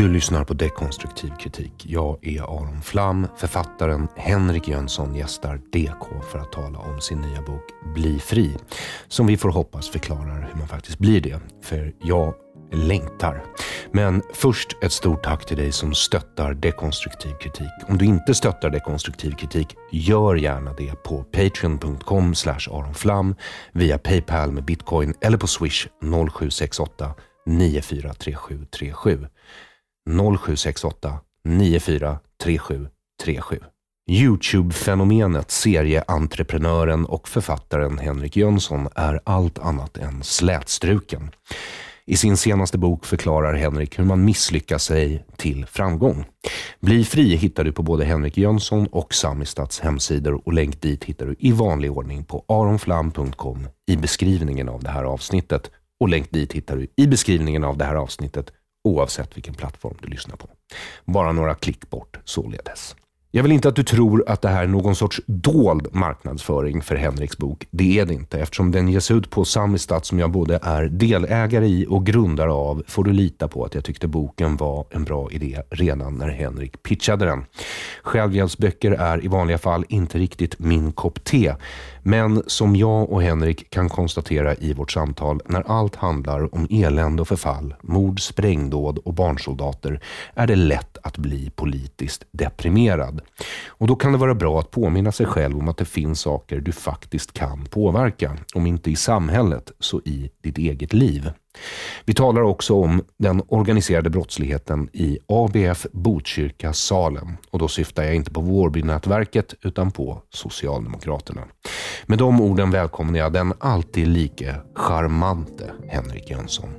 Du lyssnar på Dekonstruktiv kritik. Jag är Aron Flam. Författaren Henrik Jönsson gästar DK för att tala om sin nya bok Bli fri. Som vi får hoppas förklarar hur man faktiskt blir det. För jag längtar. Men först ett stort tack till dig som stöttar dekonstruktiv kritik. Om du inte stöttar dekonstruktiv kritik, gör gärna det på patreon.com aronflam, via Paypal med bitcoin eller på swish 0768 943737. 0768 943737. Youtube-fenomenet, serieentreprenören och författaren Henrik Jönsson är allt annat än slätstruken. I sin senaste bok förklarar Henrik hur man misslyckas sig till framgång. Bli fri hittar du på både Henrik Jönsson och Samistads hemsidor och länk dit hittar du i vanlig ordning på aronflam.com i beskrivningen av det här avsnittet och länk dit hittar du i beskrivningen av det här avsnittet oavsett vilken plattform du lyssnar på. Bara några klick bort således. Jag vill inte att du tror att det här är någon sorts dold marknadsföring för Henriks bok. Det är det inte. Eftersom den ges ut på Samistat som jag både är delägare i och grundare av får du lita på att jag tyckte boken var en bra idé redan när Henrik pitchade den. Självhjälpsböcker är i vanliga fall inte riktigt min kopp te. Men som jag och Henrik kan konstatera i vårt samtal, när allt handlar om elände och förfall, mord, sprängdåd och barnsoldater, är det lätt att bli politiskt deprimerad. Och då kan det vara bra att påminna sig själv om att det finns saker du faktiskt kan påverka. Om inte i samhället, så i ditt eget liv. Vi talar också om den organiserade brottsligheten i ABF Botkyrka Salem. Och då syftar jag inte på Vårbynätverket utan på Socialdemokraterna. Med de orden välkomnar jag den alltid lika charmante Henrik Jönsson.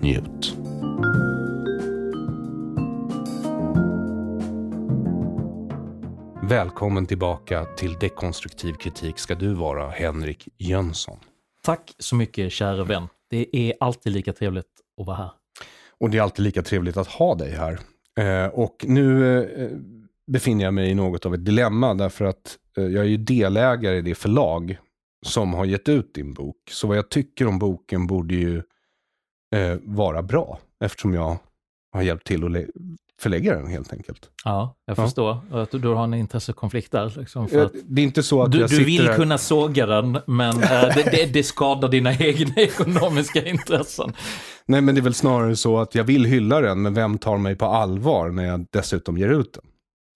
Njut! Välkommen tillbaka till dekonstruktiv kritik ska du vara, Henrik Jönsson. Tack så mycket kära vän. Det är alltid lika trevligt att vara här. Och det är alltid lika trevligt att ha dig här. Eh, och nu eh, befinner jag mig i något av ett dilemma därför att eh, jag är ju delägare i det förlag som har gett ut din bok. Så vad jag tycker om boken borde ju eh, vara bra eftersom jag har hjälpt till att förlägga den helt enkelt. Ja, jag ja. förstår att du, har en intressekonflikt där. Liksom, för det är inte så att du, jag du vill där... kunna såga den, men äh, det, det, det, skadar dina egna ekonomiska intressen. Nej, men det är väl snarare så att jag vill hylla den, men vem tar mig på allvar när jag dessutom ger ut den?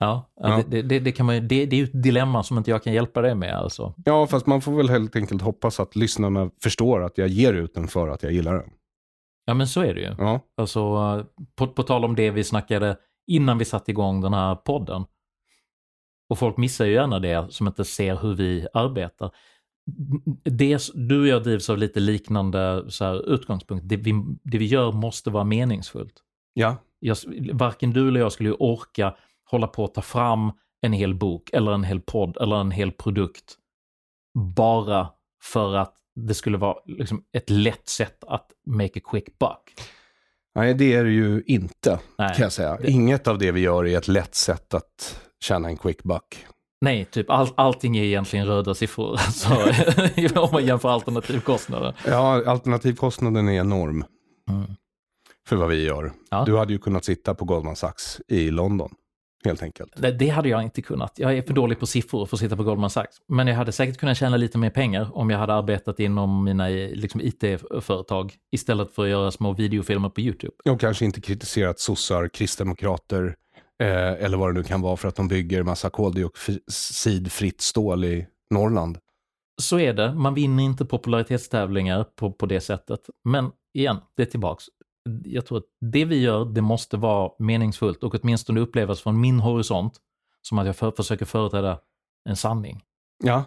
Ja, ja. Det, det, det, kan man, det, det är ju ett dilemma som inte jag kan hjälpa dig med alltså. Ja, fast man får väl helt enkelt hoppas att lyssnarna förstår att jag ger ut den för att jag gillar den. Ja, men så är det ju. Ja. Alltså, på, på tal om det vi snackade innan vi satte igång den här podden. Och folk missar ju gärna det som inte ser hur vi arbetar. Det, du och jag drivs av lite liknande så här, utgångspunkt. Det vi, det vi gör måste vara meningsfullt. Ja, Jag, varken du eller jag skulle ju orka hålla på att ta fram en hel bok eller en hel podd eller en hel produkt bara för att det skulle vara liksom ett lätt sätt att make a quick buck. nej det är det ju inte Nej, kan jag säga. det- Inget av det vi gör är ett lätt sätt att tjäna en quick buck. Nej, typ all, allting är egentligen röda siffror. Alltså, om man jämför alternativkostnader. Ja, alternativkostnaden är enorm Mm. för vad vi gör. Ja. Du hade ju kunnat sitta på Goldman Sachs i London, helt enkelt. Det, det hade jag inte kunnat. Jag är för dålig på siffror för att sitta på Goldman Sachs. Men jag hade säkert kunnat tjäna lite mer pengar om jag hade arbetat inom mina liksom, IT-företag istället för att göra små videofilmer på YouTube. Och kanske inte kritiserat sossar, kristdemokrater eh, eller vad det nu kan vara för att de bygger massa koldioxidfritt stål i Norrland. Så är det. Man vinner inte popularitetstävlingar på, på det sättet. Men igen, det är tillbaks. Jag tror att det vi gör, det måste vara meningsfullt och åtminstone upplevas från min horisont som att jag för, försöker företräda en sanning. Ja,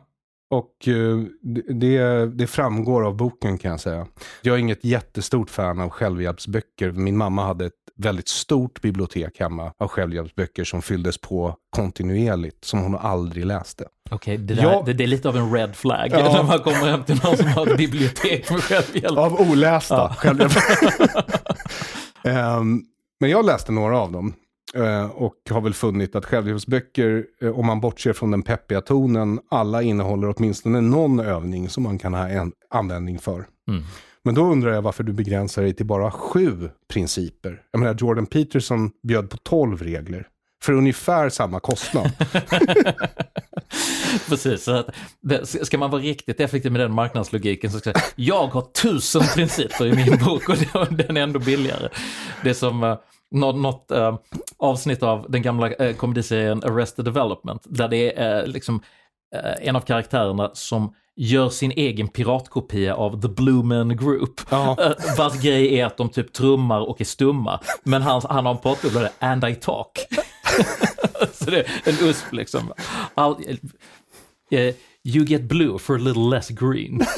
och eh, det- det, det framgår av boken kan jag säga. Jag är inget jättestort fan av självhjälpsböcker. Min mamma hade ett väldigt stort bibliotek hemma av självhjälpsböcker som fylldes på kontinuerligt, som hon aldrig läste. Okej, det, där- Ja. det, det är lite av en red flag Ja. när man kommer hem till någon som har ett bibliotek med självhjälp. Av olästa Ja. självhjälp. Ehm, men jag läste några av dem. eh, och har väl funnit att självhjälpsböcker, eh, om man bortser från den peppiga tonen, alla innehåller åtminstone någon övning som man kan ha en användning för. Mm. Men då undrar jag varför du begränsar dig till bara sju principer. Jag menar, Jordan Peterson bjöd på tolv regler. För ungefär samma kostnad. Precis, så att ska man vara riktigt effektiv med den marknadslogiken så ska jag säga, jag har tusen principer i min bok och den är ändå billigare. Det är som uh, något, något eh, avsnitt av den gamla uh, komediserien Arrested Development där det är eh, liksom eh, en av karaktärerna som gör sin egen piratkopia av The Blue Man Group. Ja. Eh, vars grej är att de typ trummar och är stumma. Men han, han har en pratbubbla där, and I talk. Så det är en USP liksom. All, eh, you get blue for a little less green.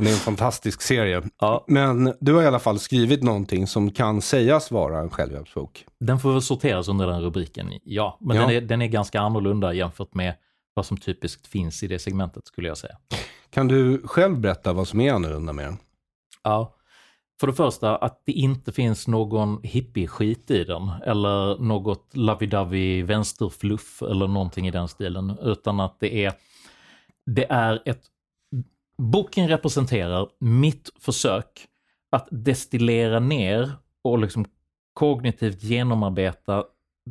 Det är en fantastisk serie. Ja. Men du har i alla fall skrivit någonting som kan sägas vara en självhjälpsbok. Den får väl sorteras under den rubriken, ja. Men Ja. Den, är, den är ganska annorlunda jämfört med vad som typiskt finns i det segmentet skulle jag säga. Kan du själv berätta vad som är annorlunda med den? Ja. För det första att det inte finns någon hippie-skit i den eller något lovey-dovey vänsterfluff eller någonting i den stilen. Utan att det är, det är ett... Boken representerar mitt försök att destillera ner och liksom kognitivt genomarbeta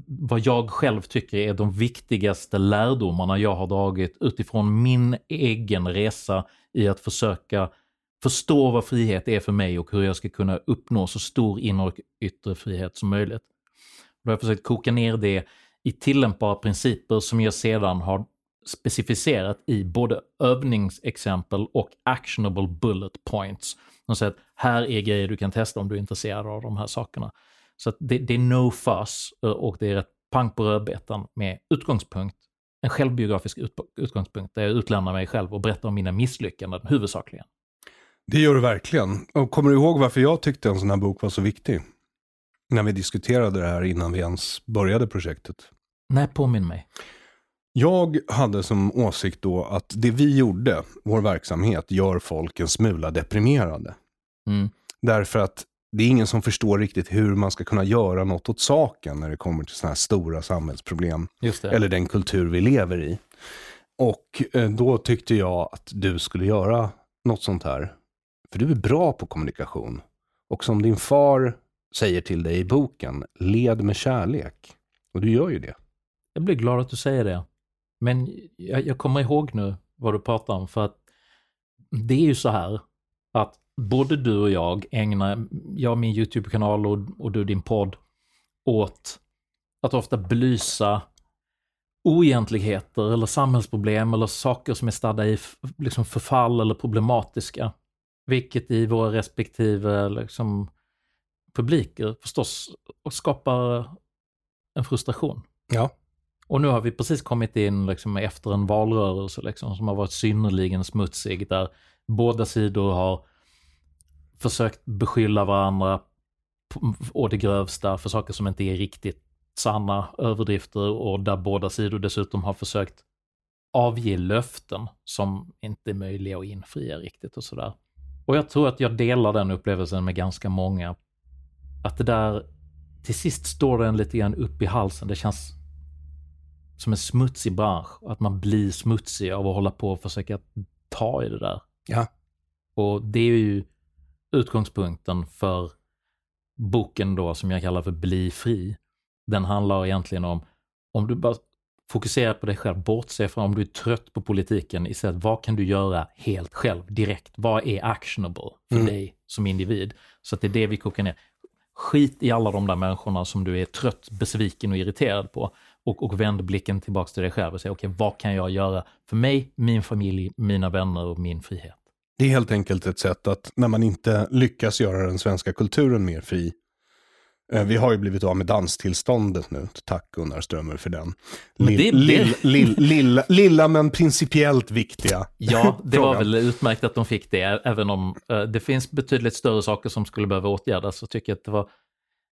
vad jag själv tycker är de viktigaste lärdomarna jag har dragit utifrån min egen resa i att försöka förstå vad frihet är för mig och hur jag ska kunna uppnå så stor inre och yttre frihet som möjligt. Då har jag försökt koka ner det i tillämpbara principer som jag sedan har specificerat i både övningsexempel och actionable bullet points. De säger att här är grejer du kan testa om du är intresserad av de här sakerna. Så att det, det är no fuss eh, och det är rätt pang på rödbetan med utgångspunkt, en självbiografisk utgångspunkt där jag utlämnar mig själv och berättar om mina misslyckanden huvudsakligen. Det gör du verkligen. Och kommer du ihåg varför jag tyckte en sån här bok var så viktig? När vi diskuterade det här innan vi ens började projektet. Nej, påminn mig. Jag hade som åsikt då att det vi gjorde, vår verksamhet, gör folk en smula deprimerade. Mm. Därför att det är ingen som förstår riktigt hur man ska kunna göra något åt saken när det kommer till sådana här stora samhällsproblem. Det. Eller den kultur vi lever i. Och eh, då tyckte jag att du skulle göra något sånt här. För du är bra på kommunikation. Och som din far säger till dig i boken, led med kärlek. Och du gör ju det. Jag blir glad att du säger det. Men jag, jag kommer ihåg nu vad du pratar om för att det är ju så här att både du och jag ägnar, jag min YouTube-kanal och, och du din podd, åt att ofta belysa oegentligheter eller samhällsproblem eller saker som är stadda i liksom förfall eller problematiska. Vilket i våra respektive liksom, publiker förstås skapar en frustration. Ja. Och nu har vi precis kommit in liksom, efter en valrörelse liksom, som har varit synnerligen smutsig där båda sidor har försökt beskylla varandra och det grövsta för saker som inte är riktigt sanna överdrifter och där båda sidor dessutom har försökt avge löften som inte är möjliga att infria riktigt och sådär. Och jag tror att jag delar den upplevelsen med ganska många. Att det där, till sist står den lite grann upp i halsen. Det känns som en smutsig bransch. Att man blir smutsig av att hålla på och försöka ta i det där. Ja. Och det är ju utgångspunkten för boken då som jag kallar för Bli fri. Den handlar egentligen om, om du bara fokuserar på dig själv, bortse från om du är trött på politiken istället, vad kan du göra helt själv, direkt? Vad är actionable för Mm. dig som individ? Så att det är det vi kokar ner. Skit i alla de där människorna som du är trött, besviken och irriterad på och, och vänd blicken tillbaks till dig själv och säg okej, vad kan jag göra för mig, min familj, mina vänner och min frihet? Det är helt enkelt ett sätt att när man inte lyckas göra den svenska kulturen mer fri. Eh, Vi har ju blivit av med danstillståndet nu. Tack Gunnar Strömmer för den. Lill, det- det- lill, lill, lilla, lilla men principiellt viktiga. Ja, det var väl utmärkt att de fick det, även om eh, det finns betydligt större saker som skulle behöva åtgärdas, så tycker jag att det var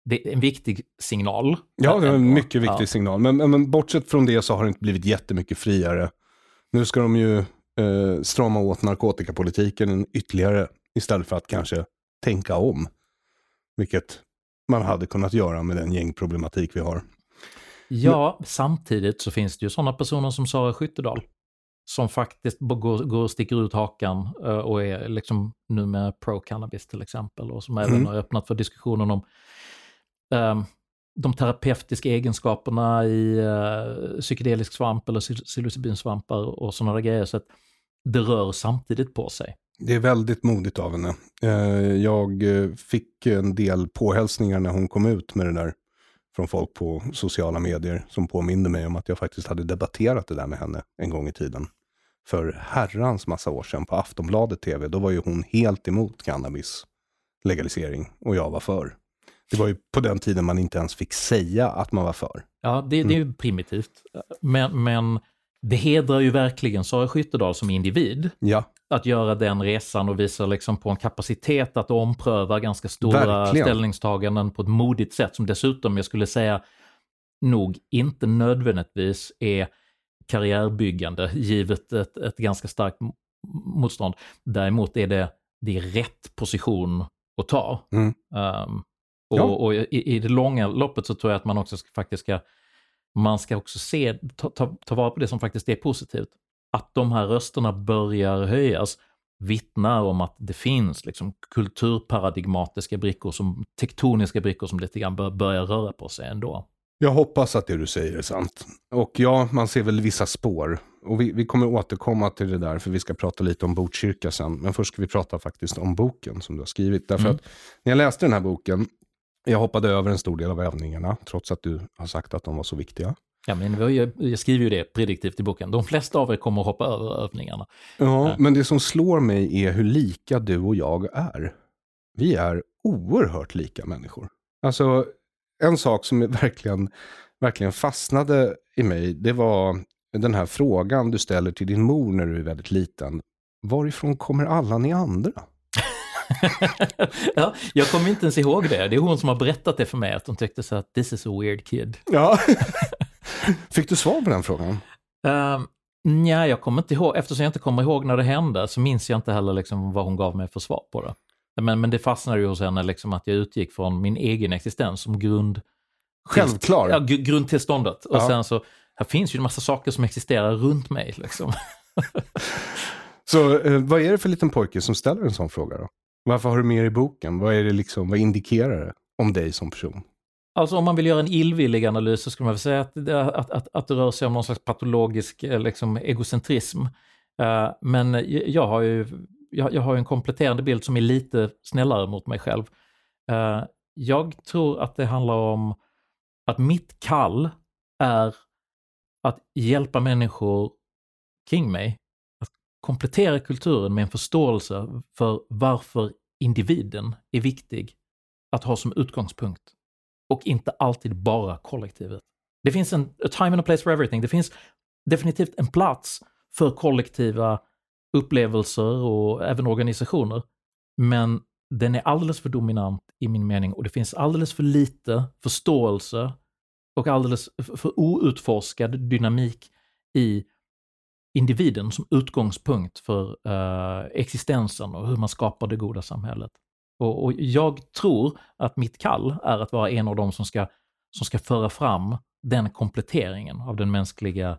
det är en viktig signal. Ja, det var en mycket viktig Ja. signal. Men, men, bortsett från det så har det inte blivit jättemycket friare. Nu ska de ju eh, strama åt narkotikapolitiken ytterligare istället för att kanske tänka om. Vilket man hade kunnat göra med den gängproblematik vi har. Ja, samtidigt så finns det ju sådana personer som Sara Skyttedal. Som faktiskt går, går och sticker ut hakan eh, och är liksom nu med pro-cannabis till exempel. Och som även Mm. har öppnat för diskussionen om ehm, de terapeutiska egenskaperna i uh, psykedelisk svamp eller psil- psilocybinsvampar och sådana grejer. Så att det rör samtidigt på sig. Det är väldigt modigt av henne. Eh, jag eh, fick en del påhälsningar när hon kom ut med det där från folk på sociala medier som påminde mig om att jag faktiskt hade debatterat det där med henne en gång i tiden. För herrans massa år sedan på Aftonbladet TV, då var ju hon helt emot cannabis legalisering och jag var för. Det var ju på den tiden man inte ens fick säga att man var för. Ja, det, det är ju primitivt. Men, men det hedrar ju verkligen Sara Skyttedal som individ. Ja, att göra den resan och visa liksom på en kapacitet att ompröva ganska stora Verkligen. ställningstaganden på ett modigt sätt som dessutom, jag skulle säga, nog inte nödvändigtvis är karriärbyggande givet ett, ett ganska starkt motstånd. Däremot är det, det är rätt position att ta. Mm. Um, och Ja. och i, i det långa loppet så tror jag att man också ska, faktiskt ska, man ska också se, ta, ta, ta vara på det som faktiskt är positivt att de här rösterna börjar höjas vittnar om att det finns liksom kulturparadigmatiska brickor, som, tektoniska brickor som lite grann bör, börjar röra på sig ändå. Jag hoppas att det du säger är sant. Och ja, man ser väl vissa spår. Och vi, vi kommer återkomma till det där, för vi ska prata lite om Botkyrka sen. Men först ska vi prata faktiskt om boken som du har skrivit. Därför Mm. att när jag läste den här boken, jag hoppade över en stor del av övningarna, trots att du har sagt att de var så viktiga. Ja, men jag skriver ju det prediktivt i boken. De flesta av er kommer att hoppa över övningarna. Ja, Ja. men det som slår mig är hur lika du och jag är. Vi är oerhört lika människor. Alltså, en sak som verkligen, verkligen fastnade i mig, det var den här frågan du ställer till din mor när du är väldigt liten. Varifrån kommer alla ni andra? ja, jag kommer inte ens ihåg det. Det är hon som har berättat det för mig, att hon tyckte så att this is a weird kid. Ja. Fick du svar på den frågan? Uh, nej, jag kommer inte ihåg, eftersom jag inte kommer ihåg när det hände så minns jag inte heller liksom vad hon gav mig för svar på det. Men, men det fastnade ju hos henne liksom att jag utgick från min egen existens som grund... Självklar. Ja, gr- grundtillståndet. Och Ja. sen så, här finns ju en massa saker som existerar runt mig. Liksom. Så eh, vad är det för liten pojke som ställer en sån fråga då? Varför har du med i boken? Vad är det liksom, vad indikerar det om dig som person? Alltså om man vill göra en illvillig analys så skulle man väl säga att det, att, att, att det rör sig om någon slags patologisk eh, liksom, egocentrism. Uh, men jag har ju jag, jag har en kompletterande bild som är lite snällare mot mig själv. Uh, jag tror att det handlar om att mitt kall är att hjälpa människor kring mig att komplettera kulturen med en förståelse för varför individen är viktig att ha som utgångspunkt och inte alltid bara kollektivet. Det finns en a time and a place for everything. Det finns definitivt en plats för kollektiva upplevelser och även organisationer. Men den är alldeles för dominant i min mening och det finns alldeles för lite förståelse och alldeles för outforskad dynamik i individen som utgångspunkt för uh, existensen och hur man skapar det goda samhället. Och, och, jag tror att mitt kall är att vara en av dem som ska, som ska föra fram den kompletteringen av den mänskliga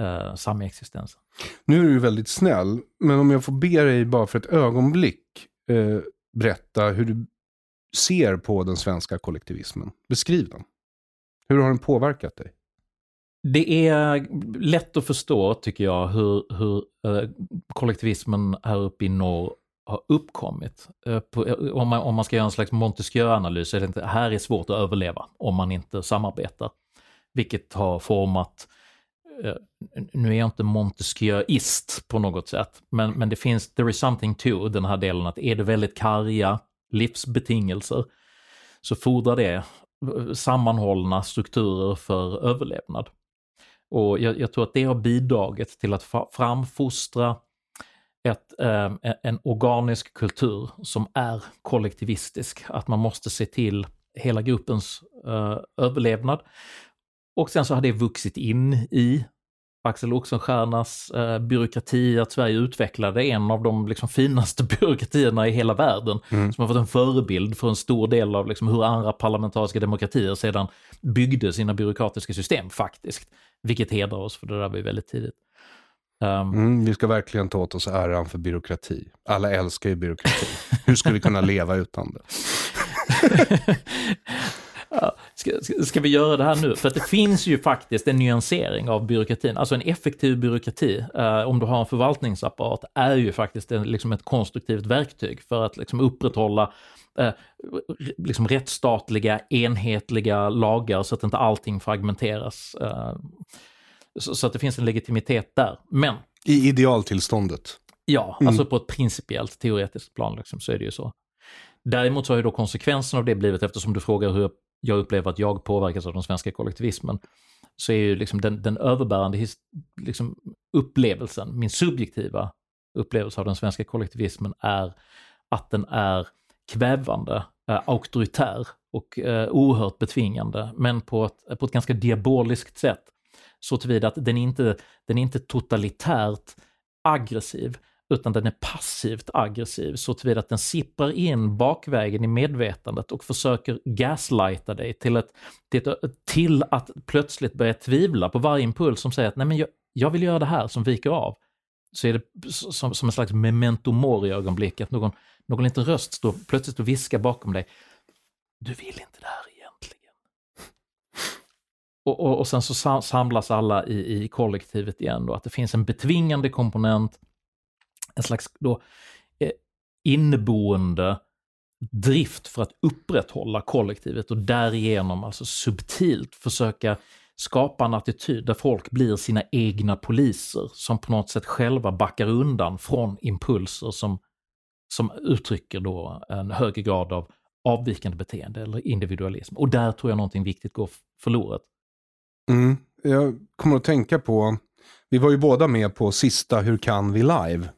uh, samexistensen. Nu är du väldigt snäll, men om jag får be dig bara för ett ögonblick uh, berätta hur du ser på den svenska kollektivismen. Beskriv den. Hur har den påverkat dig? Det är lätt att förstå, tycker jag, hur, hur uh, kollektivismen här uppe i norr har uppkommit. Eh, på, eh, om, man, om man ska göra en slags Montesquieu-analys så är det inte, här är svårt att överleva om man inte samarbetar. Vilket har format, eh, nu är jag inte Montesquieuist på något sätt, men, men det finns, there is something to den här delen att är det väldigt karga livsbetingelser så fordrar det sammanhållna strukturer för överlevnad. Och jag, jag, tror att det har bidragit till att framfostra ett, eh, en organisk kultur som är kollektivistisk. Att man måste se till hela gruppens eh, överlevnad. Och sen så har det vuxit in i Axel Oxenstiernas eh, byråkrati, att Sverige utvecklade en av de liksom, finaste byråkratierna i hela världen. Mm. Som har fått en förebild för en stor del av liksom, hur andra parlamentariska demokratier sedan byggde sina byråkratiska system faktiskt. Vilket hedrar oss, för det där var ju väldigt tidigt. Um, mm, vi ska verkligen ta åt oss äran för byråkrati. Alla älskar ju byråkrati. Hur ska vi kunna leva utan det? Ja, ska, ska, vi göra det här nu? För att det finns ju faktiskt en nyansering av byråkratin. Alltså en effektiv byråkrati, eh, om du har en förvaltningsapparat, är ju faktiskt en, liksom ett konstruktivt verktyg för att liksom upprätthålla eh, liksom rättsstatliga, enhetliga lagar så att inte allting fragmenteras. Eh, så, så, att det finns en legitimitet där. Men... I idealtillståndet? Ja, mm. alltså på ett principiellt teoretiskt plan liksom, så är det ju så. Däremot så har ju då konsekvensen av det blivit, eftersom du frågar hur jag upplever att jag påverkas av den svenska kollektivismen, så är ju liksom den, den överbärande liksom upplevelsen, min subjektiva upplevelse av den svenska kollektivismen är att den är kvävande, eh, auktoritär och eh, oerhört betvingande, men på ett, på ett ganska diaboliskt sätt. Så tillvida att den inte, den är inte totalitärt aggressiv, utan den är passivt aggressiv så tillvida att den sipprar in bakvägen i medvetandet och försöker gaslighta dig till, ett, till, ett, till att plötsligt börja tvivla på varje impuls som säger att nej men jag, jag vill göra det här som viker av. Så är det som, som en slags memento mori-ögonblick, att någon, någon liten röst står plötsligt och viskar bakom dig. Du vill inte det här. Och, och, och sen så samlas alla i, i kollektivet igen då, att det finns en betvingande komponent en slags då, eh, inneboende drift för att upprätthålla kollektivet och därigenom alltså subtilt försöka skapa en attityd där folk blir sina egna poliser som på något sätt själva backar undan från impulser som, som uttrycker då en högre grad av avvikande beteende eller individualism. Och där tror jag någonting viktigt går förlorat. Mm. Jag kommer att tänka på, vi var ju båda med på sista Hur kan vi live?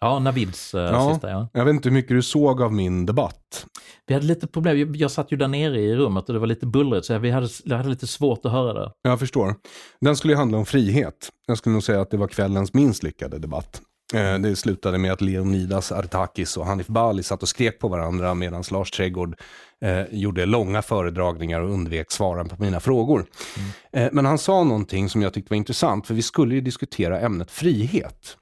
Ja, Navids uh, ja, sista ja. Jag vet inte hur mycket du såg av min debatt. Vi hade lite problem, jag, jag satt ju där nere i rummet och det var lite bullrigt så vi hade, jag hade lite svårt att höra det. Jag förstår. Den skulle ju handla om frihet. Jag skulle nog säga att det var kvällens minst lyckade debatt. Eh, det slutade med att Leonidas Artakis och Hanif Bali satt och skrek på varandra medan Lars Trädgård eh, gjorde långa föredragningar och undvek svaren på mina frågor. Mm. Eh, men han sa någonting som jag tyckte var intressant, för vi skulle ju diskutera ämnet frihet.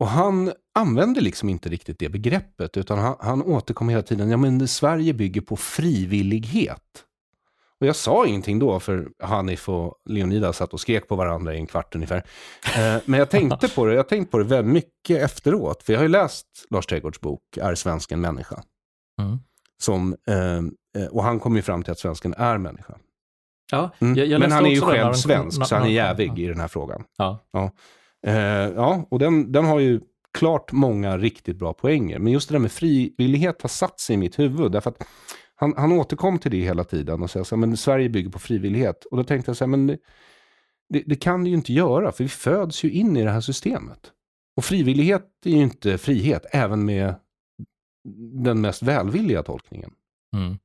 Och han använde liksom inte riktigt det begreppet, utan han, han återkom hela tiden, ja men Sverige bygger på frivillighet. Och jag sa ingenting då, för Hanif och Leonidas satt och skrek på varandra i en kvart ungefär. Eh, men jag tänkte på det, jag tänkte på det väldigt mycket efteråt, för jag har ju läst Lars Trädgårds bok Är svensken människa? Mm. Som, eh, eh och han kom ju fram till att svensken är människa. Ja, mm. jag, jag Men han är ju själv svensk, så han är jävig i den här frågan. Ja. ja. Eh, ja, och den, den har ju klart många riktigt bra poänger. Men just det där med frivillighet har satt sig i mitt huvud. Därför att han, han återkom till det hela tiden och så här, men Sverige bygger på frivillighet. Och då tänkte jag så här, men det, det, kan det ju inte göra, för vi föds ju in i det här systemet. Och frivillighet är ju inte frihet, även med den mest välvilliga tolkningen. Mm.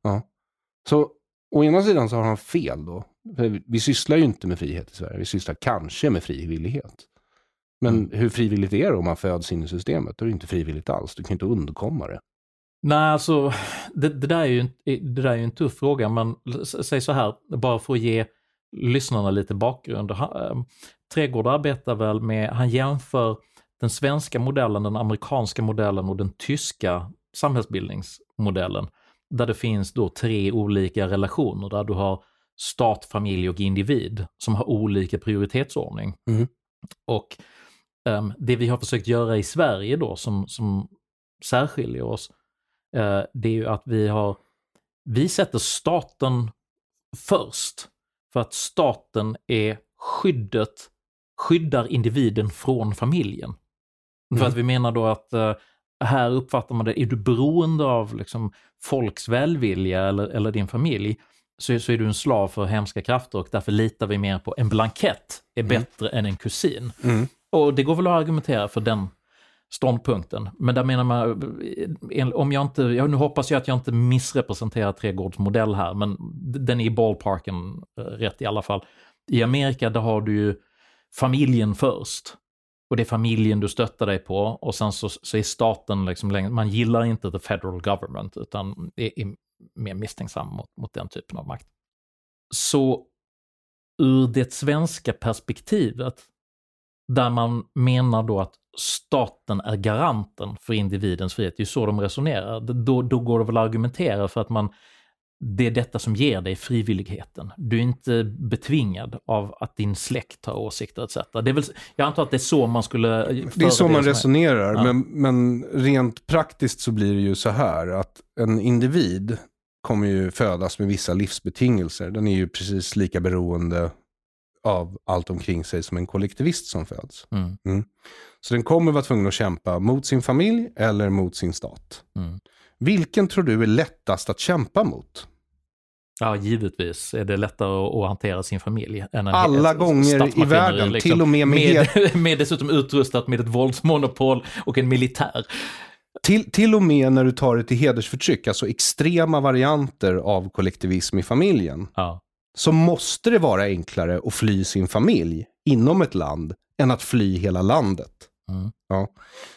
Så å ena sidan så har han fel då. För vi- vi sysslar ju inte med frihet i Sverige. Vi sysslar kanske med frivillighet. Men Mm. hur frivilligt är det om man föds in i systemet? Då är det inte frivilligt alls. Du kan inte undkomma det. Nej, alltså det, det, där är ju, en- det där är ju en tuff fråga, men säg så här, bara för att ge lyssnarna lite bakgrund. Han, eh, Trädgård arbetar väl med, han jämför den svenska modellen, den amerikanska modellen och den tyska samhällsbildningsmodellen. Där det finns då tre olika relationer, där du har stat, familj och individ som har olika prioritetsordning. Mm. Och ehm, det vi har försökt göra i Sverige då som, som särskiljer oss, det är ju att vi har, vi sätter staten först. För att staten är skyddet, skyddar individen från familjen. För Mm. att vi menar då att eh, här uppfattar man det, är du beroende av liksom, folks välvilja eller, eller din familj så, så är du en slav för hemska krafter och därför litar vi mer på en blankett är bättre än en kusin. Mm. Och det går väl att argumentera för den ståndpunkten. Men där menar man, om jag inte, nu hoppas jag att jag inte missrepresenterar Trädgårds modell här, men den är i ballparken eh, rätt i alla fall. I Amerika där har du ju familjen först. Och det är familjen du stöttar dig på och sen så, så är staten liksom längre, man gillar inte the federal government utan är, är mer misstänksam mot, mot den typen av makt. Så ur det svenska perspektivet där man menar då att staten är garanten för individens frihet, det är ju så de resonerar, då, då går det väl att argumentera för att man det är detta som ger dig frivilligheten. Du är inte betvingad av att din släkt har åsikter etc. Det är väl, jag antar att det är så man skulle... Det är så man resonerar, Ja. men, men rent praktiskt så blir det ju så här att en individ kommer ju födas med vissa livsbetingelser. Den är ju precis lika beroende av allt omkring sig som en kollektivist som föds. Mm. Så den kommer vara tvungen att kämpa mot sin familj eller mot sin stat. Mm. Vilken tror du är lättast att kämpa mot? Ja, givetvis är det lättare att, hantera sin familj. Än en Alla ett gånger i världen, till och med med med, med dessutom utrustat med ett våldsmonopol och en militär. Till, till och med när du tar det till hedersförtryck, alltså extrema varianter av kollektivism i familjen, Ja. Så måste det vara enklare att fly sin familj inom ett land än att fly hela landet. Mm. Ja.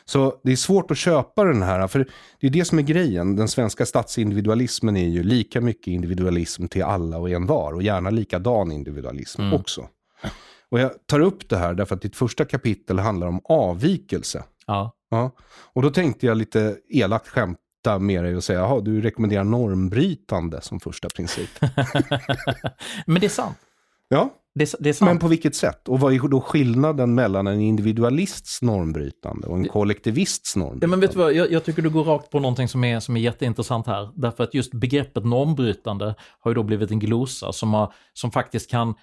Så det är svårt att köpa den här, för det är det som är grejen. Den svenska statsindividualismen är ju lika mycket individualism till alla och en var och gärna likadan individualism Mm. också. Och jag tar upp det här därför att ditt första kapitel handlar om avvikelse. Ja. Ja. Och då tänkte jag lite elakt skämta med dig och säga, jaha, du rekommenderar normbrytande som första princip. Men det är sant. ja, Det det men på vilket sätt? Och vad är då skillnaden mellan en individualists normbrytande och en kollektivists Ja, normbrytande? men vet du vad, jag, jag tycker du går rakt på någonting som är, som är jätteintressant här. Därför att just begreppet normbrytande har ju då blivit en glosa som, har, som, faktiskt kan,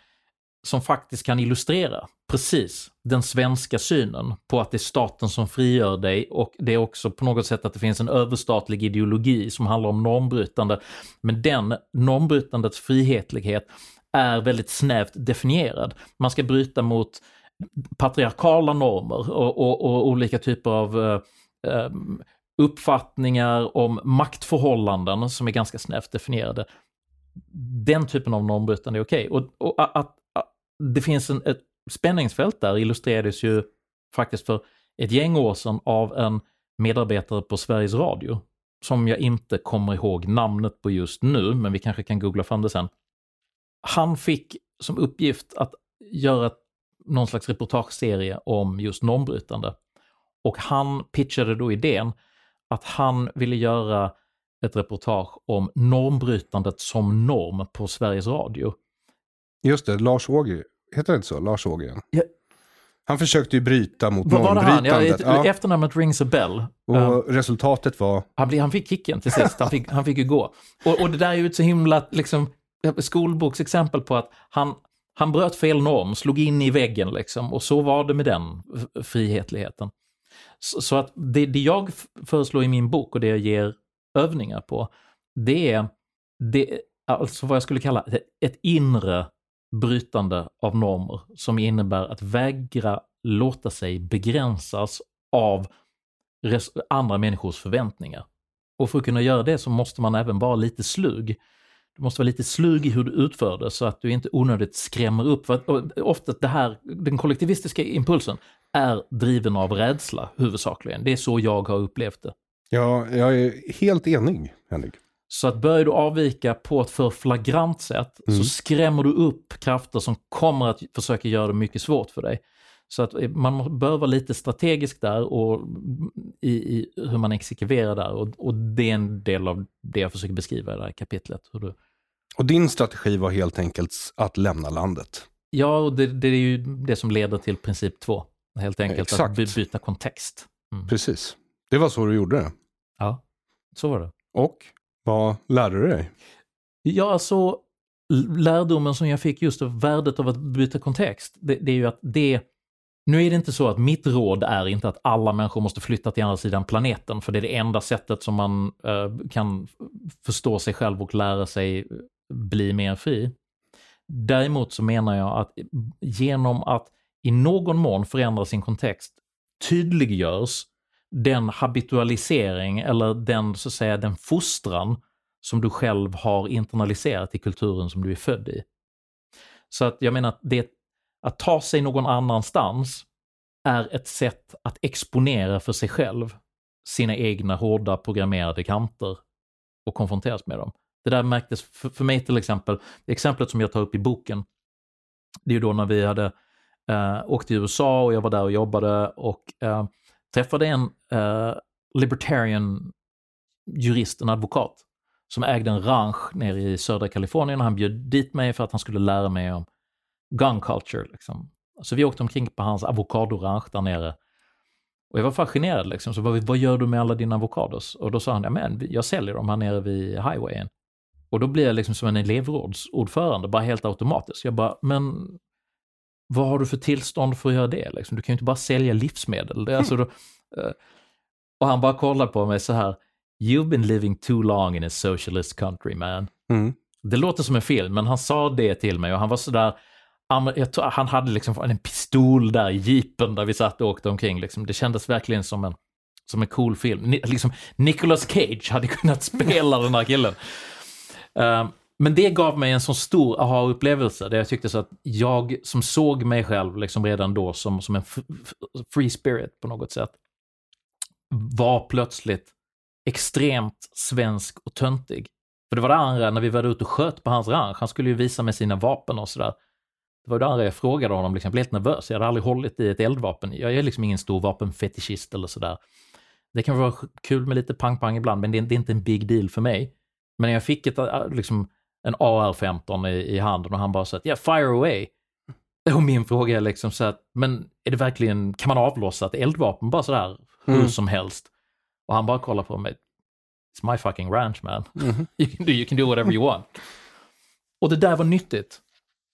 som faktiskt kan illustrera precis den svenska synen på att det är staten som frigör dig och det är också på något sätt att det finns en överstatlig ideologi som handlar om normbrytande. Men den normbrytandets frihetlighet är väldigt snävt definierad. Man ska bryta mot patriarkala normer och, och, och olika typer av eh, eh uppfattningar om maktförhållanden som är ganska snävt definierade. Den typen av normbrytande är okej. Och, och att det finns en, ett spänningsfält där illustrerades ju faktiskt för ett gäng år sedan av en medarbetare på Sveriges Radio som jag inte kommer ihåg namnet på just nu, men vi kanske kan googla fram det sen. Han fick som uppgift att göra någon slags reportageserie om just normbrytande. Och han pitchade då idén att han ville göra ett reportage om normbrytandet som norm på Sveriges Radio. Just det, Lars Ågren. Heter det inte så? Lars Ågren. Ja. Han försökte ju bryta mot Vad var det han? Ja. Ja, Efternamnet rings a bell. och Um, resultatet var... han, blev- han fick kicken till sist, han fick, han fick ju gå. Och, och det där är ju ett så himla liksom, skolboksexempel på att han, han bröt fel norm, slog in i väggen liksom, och så var det med den frihetligheten. Så, så att det, det jag föreslår i min bok och det jag ger övningar på, det är det, alltså vad jag skulle kalla ett inre brytande av normer som innebär att vägra låta sig begränsas av andra människors förväntningar. Och för att kunna göra det så måste man även vara lite slug. Du måste vara lite slug i hur du utför det så att du inte onödigt skrämmer upp. För att, ofta det här, den kollektivistiska impulsen är driven av rädsla huvudsakligen. Det är så jag har upplevt det. Ja, jag är helt enig, Henrik. Så att börjar du avvika på ett för flagrant sätt mm. så skrämmer du upp krafter som kommer att försöka göra det mycket svårt för dig. Så att eh, man bör vara lite strategisk där och i, i hur man exekverar där och, och, det är en del av det jag försöker beskriva i det här kapitlet. Du... Och din strategi var helt enkelt att lämna landet? Ja, och det, det är ju det som leder till princip två. Helt enkelt Exakt. att byta kontext. Mm. Precis. Det var så du gjorde det? Ja, så var det. Och vad lärde du dig? Ja, alltså lärdomen som jag fick just av värdet av att byta kontext, det, det är ju att det nu är det inte så att mitt råd är inte att alla människor måste flytta till andra sidan planeten, för det är det enda sättet som man uh, kan förstå sig själv och lära sig eh, bli mer fri. Däremot så menar jag att genom att i någon mån förändra sin kontext tydliggörs den habitualisering eller den, så att säga, den fostran som du själv har internaliserat i kulturen som du är född i. Så att jag menar att det, att ta sig någon annanstans är ett sätt att exponera för sig själv sina egna hårda programmerade kanter och konfronteras med dem. Det där märktes för, för mig till exempel, exemplet som jag tar upp i boken, det är ju då när vi hade eh, åkt till USA och jag var där och jobbade och eh, träffade en eh, libertarian jurist, en advokat, som ägde en ranch nere i södra Kalifornien och han bjöd dit mig för att han skulle lära mig om gun culture. Liksom. Så vi åkte omkring på hans avokadoranch där nere. Och jag var fascinerad liksom, så vad, vad gör du med alla dina avokados? Och då sa han, ja men jag säljer dem här nere vid highwayen. Och då blir jag liksom som en elevrådsordförande, bara helt automatiskt. Jag bara, men vad har du för tillstånd för att göra det? Liksom? Du kan ju inte bara sälja livsmedel. Det är alltså då, eh, och han bara kollar på mig så här, You've been living too long in a socialist country man. Mm. Det låter som en film, men han sa det till mig och han var sådär, han hade liksom en pistol där i jeepen där vi satt och åkte omkring. Liksom. Det kändes verkligen som en, som en cool film. Ni, liksom, Nicolas Cage hade kunnat spela den här killen. Uh, men det gav mig en så stor aha-upplevelse där jag tyckte så att jag som såg mig själv liksom redan då som, som en free spirit på något sätt var plötsligt extremt svensk och töntig. För det var det andra när vi var ute och sköt på hans ranch. Han skulle ju visa med sina vapen och sådär. Det var det andra jag frågade honom, liksom, jag blev helt nervös. Jag hade aldrig hållit i ett eldvapen. Jag är liksom ingen stor vapenfetischist eller sådär. Det kan vara kul med lite pang-pang ibland, men det är, det är, inte en big deal för mig. Men när jag fick ett, äh, liksom, en AR-15 i, i handen och han bara sa att yeah, fire away. Och min fråga är liksom så att, men är det verkligen, kan man avlossa ett eldvapen bara sådär hur mm. som helst? Och han bara kollar på mig. It's my fucking ranch man. Mm. you, can do, you can do whatever you want. Och det där var nyttigt.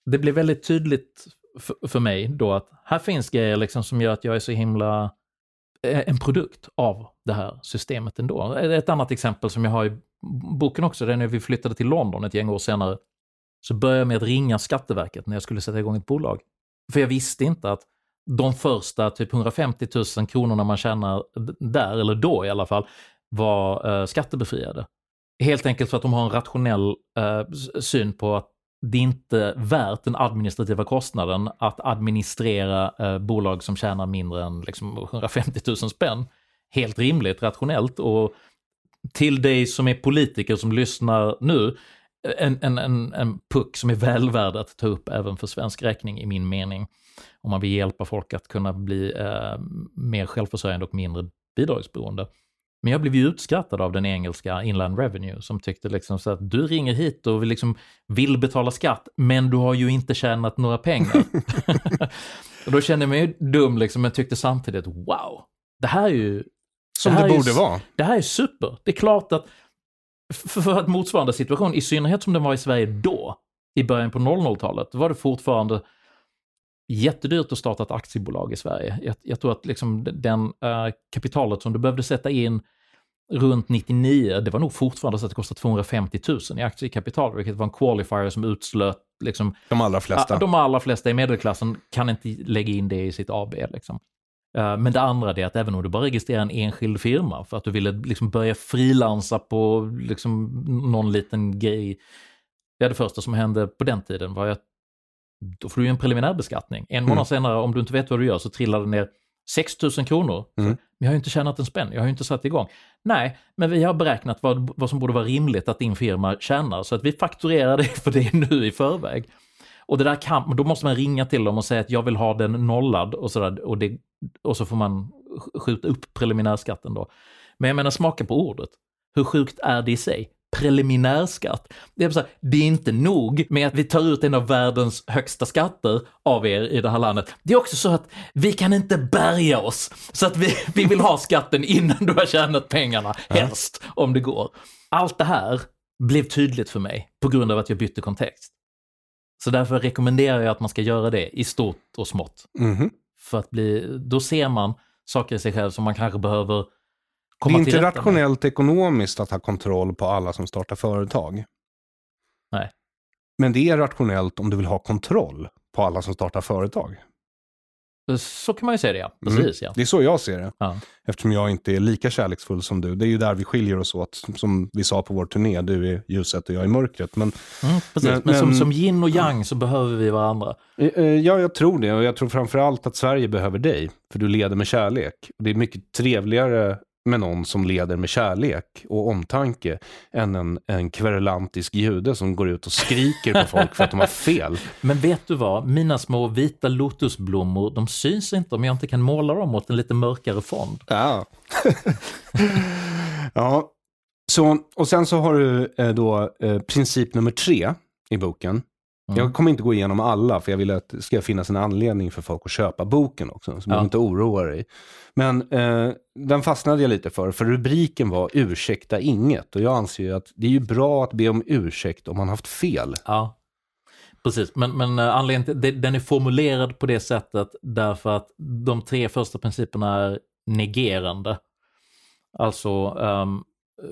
Det blev väldigt tydligt för, för mig då att här finns grejer liksom som gör att jag är så himla Eh, en produkt av det här systemet ändå. Ett annat exempel som jag har i boken också, det är när vi flyttade till London ett gäng år senare, så började jag med att ringa Skatteverket när jag skulle sätta igång ett bolag. För jag visste inte att de första typ 150 000 kronorna man tjänar där, eller då i alla fall, var eh, skattebefriade. Helt enkelt för att de har en rationell eh, syn på att det är inte värt den administrativa kostnaden att administrera eh, bolag som tjänar mindre än liksom, 150 000 spänn. Helt rimligt, rationellt och till dig som är politiker som lyssnar nu, en, en, en, en puck som är väl värd att ta upp även för svensk räkning i min mening. Om man vill hjälpa folk att kunna bli eh, mer självförsörjande och mindre bidragsberoende. Men jag blev ju utskrattad av den engelska Inland Revenue som tyckte liksom så att du ringer hit och liksom, vill betala skatt, men du har ju inte tjänat några pengar. och då kände jag mig dum liksom, men tyckte samtidigt wow, det här är ju som det, det borde vara. Det här är super. Det är klart att för att motsvarande situation, i synnerhet som den var i Sverige då, i början på 00-talet, var det fortfarande jättedyrt att starta ett aktiebolag i Sverige. Jag, jag tror att liksom den äh, kapitalet som du behövde sätta in runt 99, det var nog fortfarande så att det kostade 250 000 i aktiekapital, vilket var en qualifier som utslöt liksom, de allra flesta. de allra flesta i medelklassen kan inte lägga in det i sitt AB. Liksom. Eh, Men det andra är att även om du bara registrerar en enskild firma för att du ville liksom börja frilansa på liksom någon liten grej. Ja, det första som hände på den tiden var att då får du ju en preliminär beskattning. En månad senare, om du inte vet vad du gör, så trillar det ner 6 000 kronor. Mm. Men jag har ju inte tjänat en spänn, jag har ju inte satt igång. Nej, men vi har beräknat vad, vad som borde vara rimligt att din firma tjänar, så att vi fakturerar dig för det nu i förväg. Och det där kan, då måste man ringa till dem och säga att jag vill ha den nollad och, sådär, och, det, och så får man sk- skjuta upp preliminärskatten då. Men jag menar smaka på ordet. Hur sjukt är det i sig? Preliminärskatt. Det är, så här, det är inte nog med att vi tar ut en av världens högsta skatter av er i det här landet. Det är också så att vi kan inte bärga oss. Så att vi, vi vill ha skatten innan du har tjänat pengarna, helst, om det går. Allt det här blev tydligt för mig på grund av att jag bytte kontext. Så därför rekommenderar jag att man ska göra det i stort och smått. Mhm. För att bli, då ser man saker i sig själv som man kanske behöver Det komma är inte till rätta med. rationellt ekonomiskt att ha kontroll på alla som startar företag. Nej. Men det är rationellt om du vill ha kontroll på alla som startar företag. Så kan man ju säga det, ja. Mm. Precis, ja. Det är så jag ser det. ja. Eftersom jag inte är lika kärleksfull som du. Det är ju där vi skiljer oss åt. Som vi sa på vår turné, du är ljuset och jag är mörkret. Men Mm, precis. Men- Men, som, men- som yin och yang så behöver vi varandra. Eh, eh, Ja, jag tror det. Och jag tror framförallt att Sverige behöver dig. För du leder med kärlek. Det är mycket trevligare med någon som leder med kärlek och omtanke än en, en kverulantisk jude som går ut och skriker på folk för att de har fel. Men vet du vad? Mina små vita lotusblommor, de syns inte om jag inte kan måla dem mot en lite mörkare fond. Ja. ja. Så, och sen så har du eh, då eh, princip nummer tre i boken. Mm. Jag kommer inte gå igenom alla, för jag vill att det ska finnas en anledning för folk att köpa boken också. Så man Ja. inte oroa dig. Men eh, den fastnade jag lite för, för rubriken var ursäkta inget. Och jag anser ju att det är ju bra att be om ursäkt om man haft fel. Ja, precis. Men, men eh, anledningen till den är formulerad på det sättet därför att de tre första principerna är negerande. Alltså um,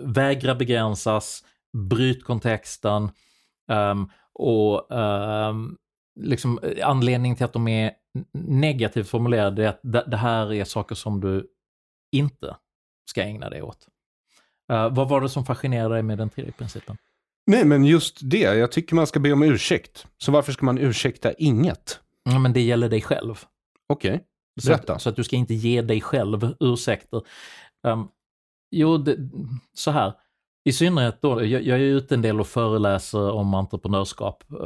vägra begränsas, bryt kontexten ehm, och ehm, liksom eh, anledningen till att de är negativt formulerade är att det, här är saker som du inte ska ägna dig åt. Eh, vad var det som fascinerade dig med den tredje principen? Nej, men just det. Jag tycker man ska be om ursäkt. Så varför ska man ursäkta inget? Ja, men det gäller dig själv. Okej, Så berätta. att, så att du ska inte ge dig själv ursäkter. Um, jo, det, så här. I synnerhet då, jag, jag är ute en del och föreläser om entreprenörskap eh,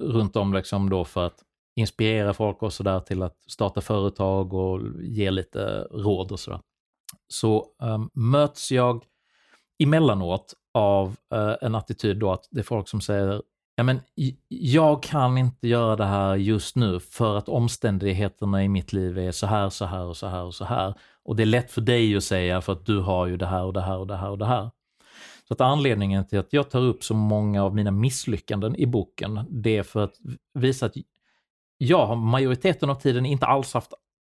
runt om liksom då för att inspirera folk och sådär till att starta företag och ge lite råd och sådär. Så um, möts jag emellanåt av uh, en attityd då att det är folk som säger Ja, men jag kan inte göra det här just nu för att omständigheterna i mitt liv är så här, så här och så här och så här. Och det är lätt för dig att säga för att du har ju det här och det här och det här och det här. Så att anledningen till att jag tar upp så många av mina misslyckanden i boken, det är för att visa att jag har majoriteten av tiden inte alls haft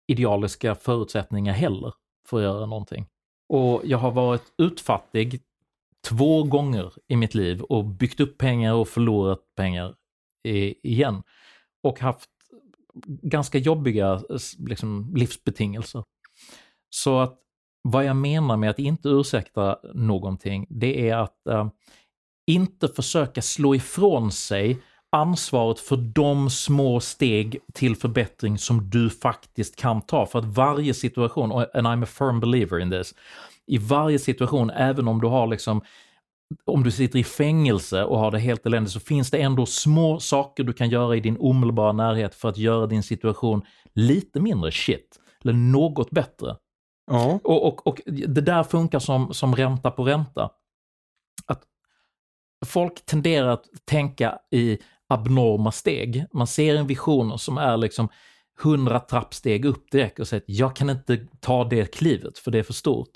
idealiska förutsättningar heller för att göra någonting. Och jag har varit utfattig två gånger i mitt liv och byggt upp pengar och förlorat pengar igen. Och haft ganska jobbiga liksom, livsbetingelser. Så att vad jag menar med att inte ursäkta någonting, det är att eh, inte försöka slå ifrån sig ansvaret för de små steg till förbättring som du faktiskt kan ta. För att varje situation, and I'm a firm believer in this, i varje situation, även om du har liksom om du sitter i fängelse och har det helt eländigt så finns det ändå små saker du kan göra i din omedelbara närhet för att göra din situation lite mindre shit. Eller något bättre. Ja. Och, och, och det där funkar som, som ränta på ränta. Att folk tenderar att tänka i abnorma steg. Man ser en vision som är liksom hundra trappsteg upp direkt och säger att jag kan inte ta det klivet för det är för stort.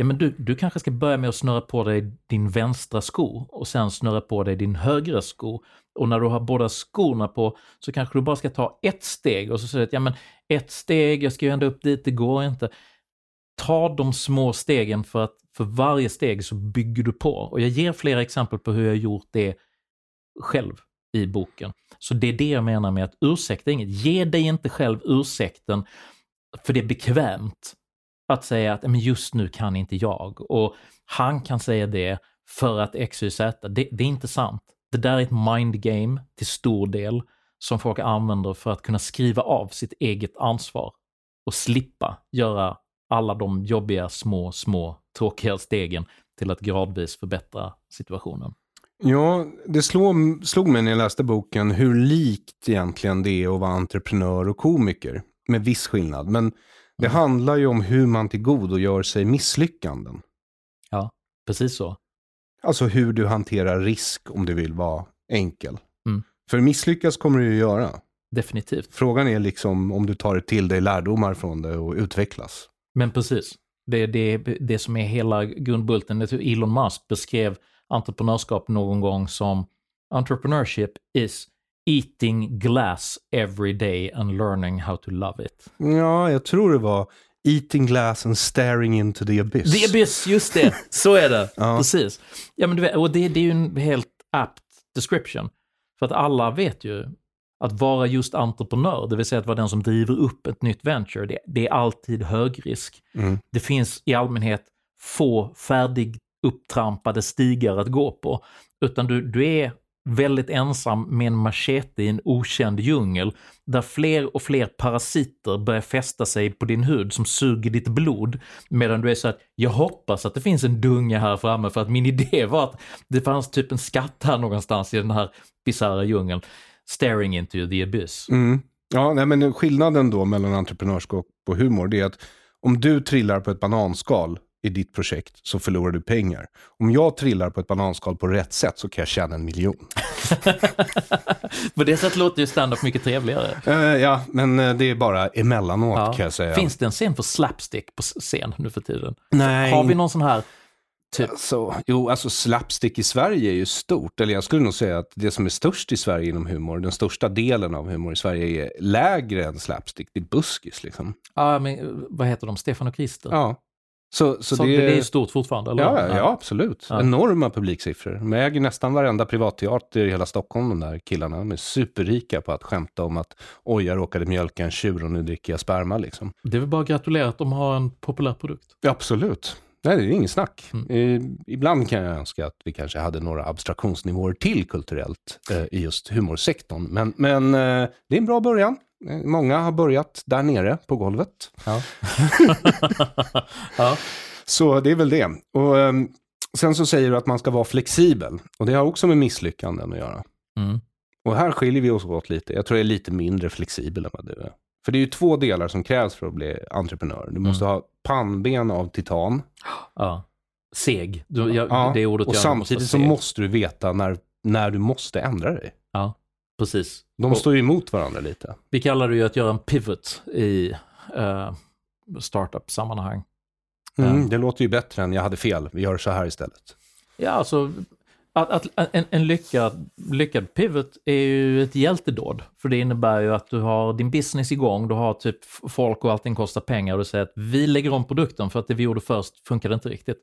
Ja men du, du kanske ska börja med att snurra på dig din vänstra sko och sen snurra på dig din högra sko. Och när du har båda skorna på så kanske du bara ska ta ett steg och så säger du att ja men ett steg, jag ska ju ända upp dit, det går inte. Ta de små stegen för att för varje steg så bygger du på. Och jag ger flera exempel på hur jag gjort det själv i boken. Så det är det jag menar med att ursäkta inget. Ge dig inte själv ursäkten för det är bekvämt att säga att men just nu kan inte jag. Och han kan säga det för att X, Y, Z. Det, det är inte sant. Det där är ett mind game till stor del som folk använder för att kunna skriva av sitt eget ansvar och slippa göra alla de jobbiga små, små, tråkiga stegen till att gradvis förbättra situationen. Ja, det slog, slog mig när jag läste boken hur likt egentligen det är att vara entreprenör och komiker. Med viss skillnad. Men det Mm. handlar ju om hur man tillgodogör sig misslyckanden. Ja, precis så. Alltså hur du hanterar risk om du vill vara enkel. Mm. För misslyckas kommer du ju göra. Definitivt. Frågan är liksom om du tar till dig lärdomar från det och utvecklas. Men precis. Det är det, det som är hela grundbulten. Elon Musk beskrev entreprenörskap någon gång som entrepreneurship is eating glass every day and learning how to love it. Ja, jag tror det var eating glass and staring into the abyss. The abyss, just det. Så är det. Ja. Precis. Ja, men vet, och det, det är ju en helt apt description. För att alla vet ju att vara just entreprenör, det vill säga att vara den som driver upp ett nytt venture, det, det är alltid hög risk. Mm. Det finns i allmänhet få färdig upptrampade stigar att gå på. Utan du, du är väldigt ensam med en machete i en okänd djungel där fler och fler parasiter börjar fästa sig på din hud som suger ditt blod medan du är så att jag hoppas att det finns en dunge här framme för att min idé var att det fanns typ en skatt här någonstans i den här bisarra djungeln. Staring into the abyss. Mm. Ja, nej, men skillnaden då mellan entreprenörskap och humor det är att om du trillar på ett bananskal i ditt projekt så förlorar du pengar. Om jag trillar på ett bananskal på rätt sätt så kan jag tjäna en miljon. På det sättet låter ju stand-up mycket trevligare. Eh, ja, men eh, det är bara emellanåt Ja. kan jag säga. Finns det en scen för slapstick på scen nu för tiden? Nej. Har vi någon sån här, typ, Alltså, jo, alltså slapstick i Sverige är ju stort. Eller jag skulle nog säga att det som är störst i Sverige inom humor, den största delen av humor i Sverige är lägre än slapstick. Det är buskis liksom. ja men vad heter de, Stefan och Christer? Ja. Så, så, Så det, det, är stort fortfarande, eller? Ja, ja, absolut. Ja. Enorma publiksiffror. De äger nästan varenda privatteater i hela Stockholm, de där killarna. De är superrika på att skämta om att oj, jag råkade mjölka en tjur och nu dricker jag sperma liksom. Det är väl bara att gratulera att de har en populär produkt. Ja, absolut. Nej, det är ingen snack. Mm. Eh, ibland kan jag önska att vi kanske hade några abstraktionsnivåer till kulturellt eh, i just humorsektorn. Men, men eh, det är en bra början. Eh, Många har börjat där nere på golvet. Ja. ja. Så det är väl det. Och, ehm, sen så säger du att man ska vara flexibel. Och det har också med misslyckanden att göra. Mm. Och här skiljer vi oss åt lite. Jag tror jag är lite mindre flexibel än vad du är. För det är ju två delar som krävs för att bli entreprenör. Du måste ha pannben av titan. ja. Seg. Du, jag, Ja, det ordet och jag samtidigt måste så måste du veta när, när du måste ändra dig. Ja, precis. De står ju emot varandra lite. Vi kallar det ju att göra en pivot i uh, startup-sammanhang. Mm, Ja. Det låter ju bättre än jag hade fel, vi gör så här istället. Ja, alltså att, att, en, en lyckad, lyckad pivot är ju ett hjältedåd. För det innebär ju att du har din business igång, du har typ folk och allting kostar pengar och du säger att vi lägger om produkten för att det vi gjorde först funkade inte riktigt.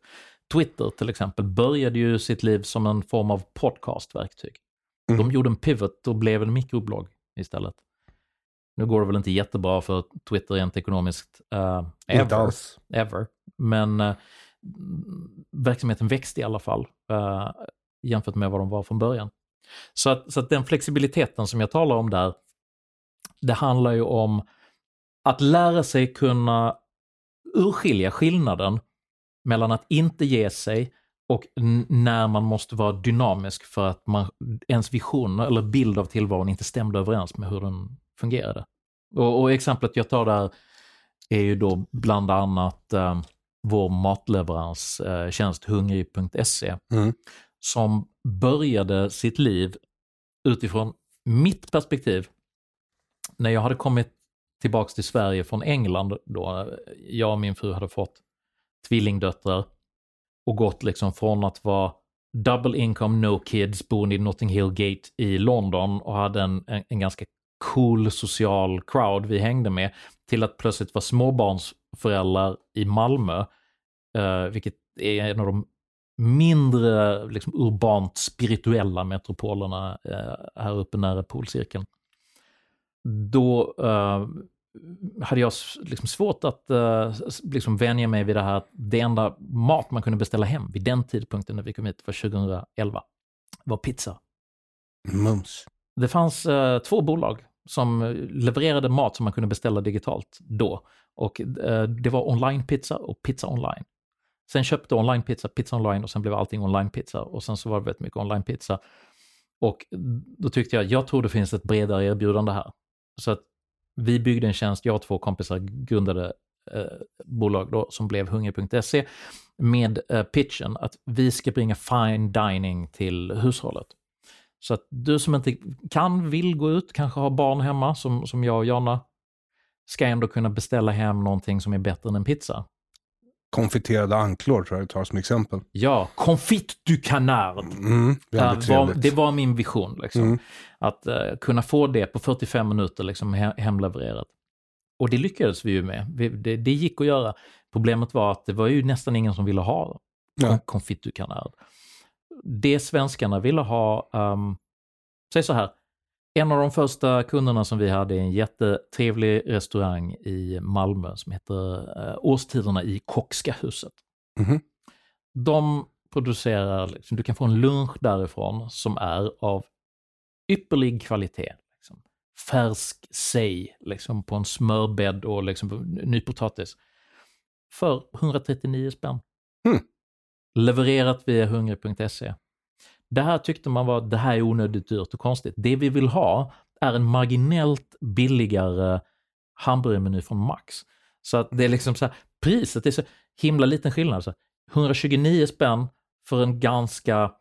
Twitter till exempel började ju sitt liv som en form av podcastverktyg. Mm. De gjorde en pivot och blev en mikroblogg istället. Nu går det väl inte jättebra för Twitter rent ekonomiskt uh, ever, ever. Men mm, verksamheten växte i alla fall eh, jämfört med vad de var från början. Så att, så att den flexibiliteten som jag talar om där, det handlar ju om att lära sig kunna urskilja skillnaden mellan att inte ge sig och när man måste vara dynamisk för att man, ens vision eller bild av tillvaron inte stämde överens med hur den fungerade. Och, och exemplet jag tar där är ju då bland annat eh, vår matleveranstjänst hungrig.se Mm. som började sitt liv utifrån mitt perspektiv. När jag hade kommit tillbaks till Sverige från England då, jag och min fru hade fått tvillingdöttrar och gått liksom från att vara double income, no kids, boende i Notting Hill Gate i London och hade en, en, en ganska cool social crowd vi hängde med till att plötsligt vara småbarnsföräldrar i Malmö, eh, vilket är en av de mindre liksom, urbant spirituella metropolerna eh, här uppe nära polcirkeln. Då eh, hade jag liksom svårt att uh, liksom vänja mig vid det här att det enda mat man kunde beställa hem vid den tidpunkten när vi kom hit var 2011 var pizza. Mums. Det fanns uh, två bolag som levererade mat som man kunde beställa digitalt då. Och uh, det var online-pizza och pizza online. Sen köpte online-pizza, pizza online och sen blev allting online-pizza och sen så var det väldigt mycket online-pizza. Och då tyckte jag, jag tror det finns ett bredare erbjudande här. Så att vi byggde en tjänst, jag och två kompisar grundade eh, bolag då, som blev hungrig.se med eh, pitchen att vi ska bringa fine dining till hushållet. Så att du som inte kan, vill gå ut, kanske har barn hemma som, som jag och Jonna, ska ändå kunna beställa hem någonting som är bättre än en pizza. Konfiterade anklor tror jag tar som exempel. Ja, confit du canard. Mm, var, det var min vision. Liksom. Mm. Att uh, kunna få det på 45 minuter liksom, he hemlevererat. Och det lyckades vi ju med. Vi, det, det, gick att göra. Problemet var att det var ju nästan ingen som ville ha ja. confit du canard. Det svenskarna ville ha, um, säg så här, en av de första kunderna som vi hade är en jättetrevlig restaurang i Malmö som heter eh, Årstiderna i Kockska huset. Mm. De producerar, liksom, du kan få en lunch därifrån som är av ypperlig kvalitet. Liksom. Färsk sej liksom, på en smörbädd och liksom, nypotatis. För 139 spänn. Mm. Levererat via hungrig.se. Det här tyckte man var, det här är onödigt dyrt och konstigt. Det vi vill ha är en marginellt billigare hamburgermeny från Max. Så att det är liksom så här, priset är så himla liten skillnad. Så 129 spänn för en ganska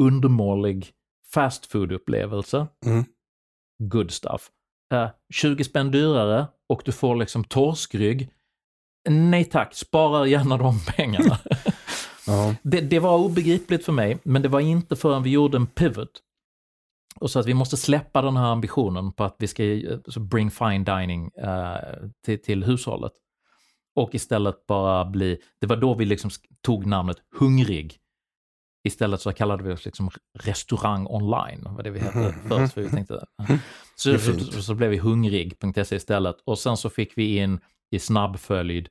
undermålig fast food-upplevelse. Mm. Good stuff. Uh, 20 spänn dyrare och du får liksom torskrygg. Nej tack, spara gärna de pengarna. Det, det, var obegripligt för mig, men det var inte förrän vi gjorde en pivot. Och så att vi måste släppa den här ambitionen på att vi ska alltså bring fine dining uh, till, till hushållet. Och istället bara bli, det var då vi liksom tog namnet Hungrig. Istället så kallade vi oss liksom restaurang online, var det vi hette mm. först. För vi tänkte. Så, så, så, blev vi hungrig.se istället. Och sen så fick vi in i snabbföljd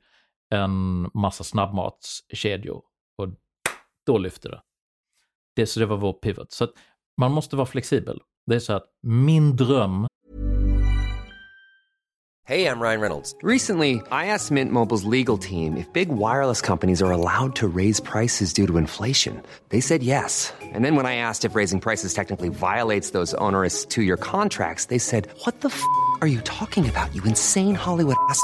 en massa snabbmatskedjor då lyfter det. det. Så det var vår pivot. Så att man måste vara flexibel. Det är så att min dröm Hej, jag Ryan Reynolds. Recently, I asked Mint Mobiles legal team if big wireless companies are allowed to raise prices due to inflation. They said yes. And then when I asked if raising prices technically violates those onerous two-year contracts, they said, what the f*** are you talking about, you insane Hollywood ass?"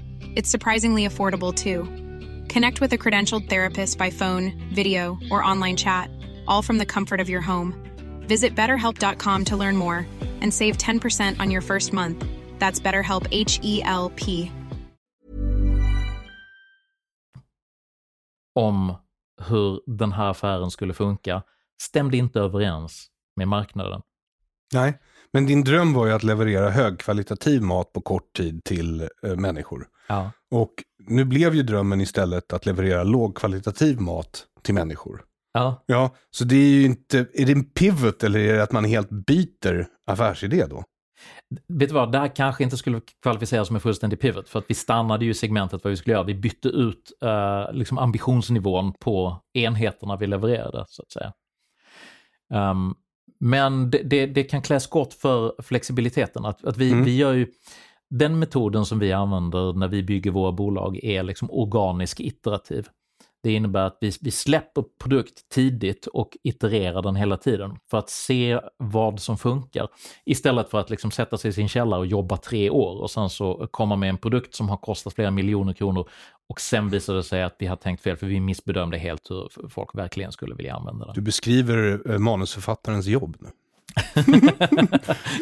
It's surprisingly affordable too. Connect with a credentialed therapist by phone, video, or online chat, all from the comfort of your home. Visit betterhelp.com to learn more and save 10% on your first month. That's BetterHelp H E L P. Om hur den här affären skulle funka stämde inte överens med marknaden. Nej, men din dröm var ju att leverera högkvalitativ mat på kort tid till äh, människor. Ja. Och nu blev ju drömmen istället att leverera lågkvalitativ mat till människor. Ja. Ja, så det är ju inte, är det en pivot eller är det att man helt byter affärsidé då? Vet du vad, det här kanske inte skulle kvalificeras som en fullständig pivot för att vi stannade ju i segmentet vad vi skulle göra. Vi bytte ut uh, liksom ambitionsnivån på enheterna vi levererade så att säga. Um, men det, det, det, kan klä skott för flexibiliteten. Att, att vi, mm. vi gör ju, den metoden som vi använder när vi bygger våra bolag är liksom organisk iterativ. Det innebär att vi, vi släpper produkt tidigt och itererar den hela tiden för att se vad som funkar. Istället för att liksom sätta sig i sin källare och jobba tre år och sen så komma med en produkt som har kostat flera miljoner kronor och sen visar det sig att vi har tänkt fel för vi missbedömde helt hur folk verkligen skulle vilja använda den. Du beskriver eh, manusförfattarens jobb nu.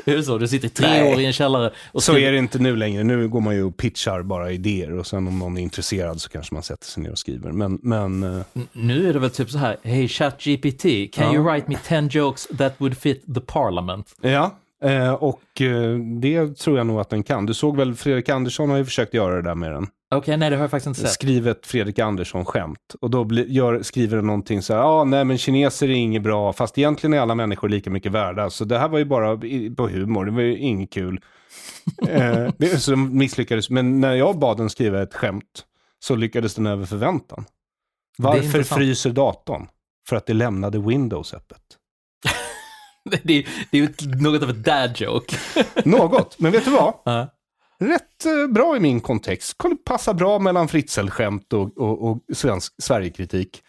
är det så? Du sitter tre Nej. år i en källare och Så skriver- är det inte nu längre. Nu går man ju och pitchar bara idéer och sen om någon är intresserad så kanske man sätter sig ner och skriver. Men, men eh, N- Nu är det väl typ så här, hey ChatGPT, can Ja. you write me 10 jokes that would fit the parliament? ja, eh, och eh, det tror jag nog att den kan. Du såg väl Fredrik Andersson har ju försökt göra det där med den. Okej, nej det har jag faktiskt inte sett. Skriv ett Fredrik Andersson-skämt. Och då bli, gör, skriver den någonting så här, ja ah, nej men kineser är inget bra, fast egentligen är alla människor lika mycket värda. Så det här var ju bara i- på humor, det var ju inget kul. eh, så de misslyckades, men när jag bad den skriva ett skämt så lyckades den över förväntan. Varför fryser datorn? För att det lämnade Windows öppet. det, är, det är ju något av ett dad joke. Något, men vet du vad? Ja. Rätt eh, bra i min kontext. Kunde passa bra mellan Fritzl-skämt och, och, och svensk Sverigekritik.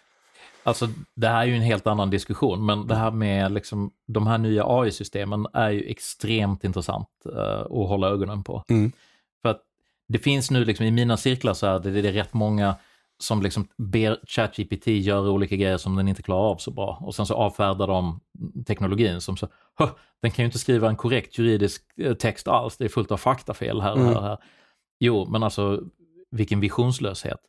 Alltså, det här är ju en helt annan diskussion, men det här med liksom, de här nya AI-systemen är ju extremt intressant eh, att hålla ögonen på. Mm. För att det finns nu liksom i mina cirklar så är det, det är rätt många som liksom ber ChatGPT göra olika grejer som den inte klarar av så bra. Och sen så avfärdar de teknologin som så, "Hö, den kan ju inte skriva en korrekt juridisk eh, text alls, det är fullt av faktafel här och här och här. Jo, men alltså vilken visionslöshet.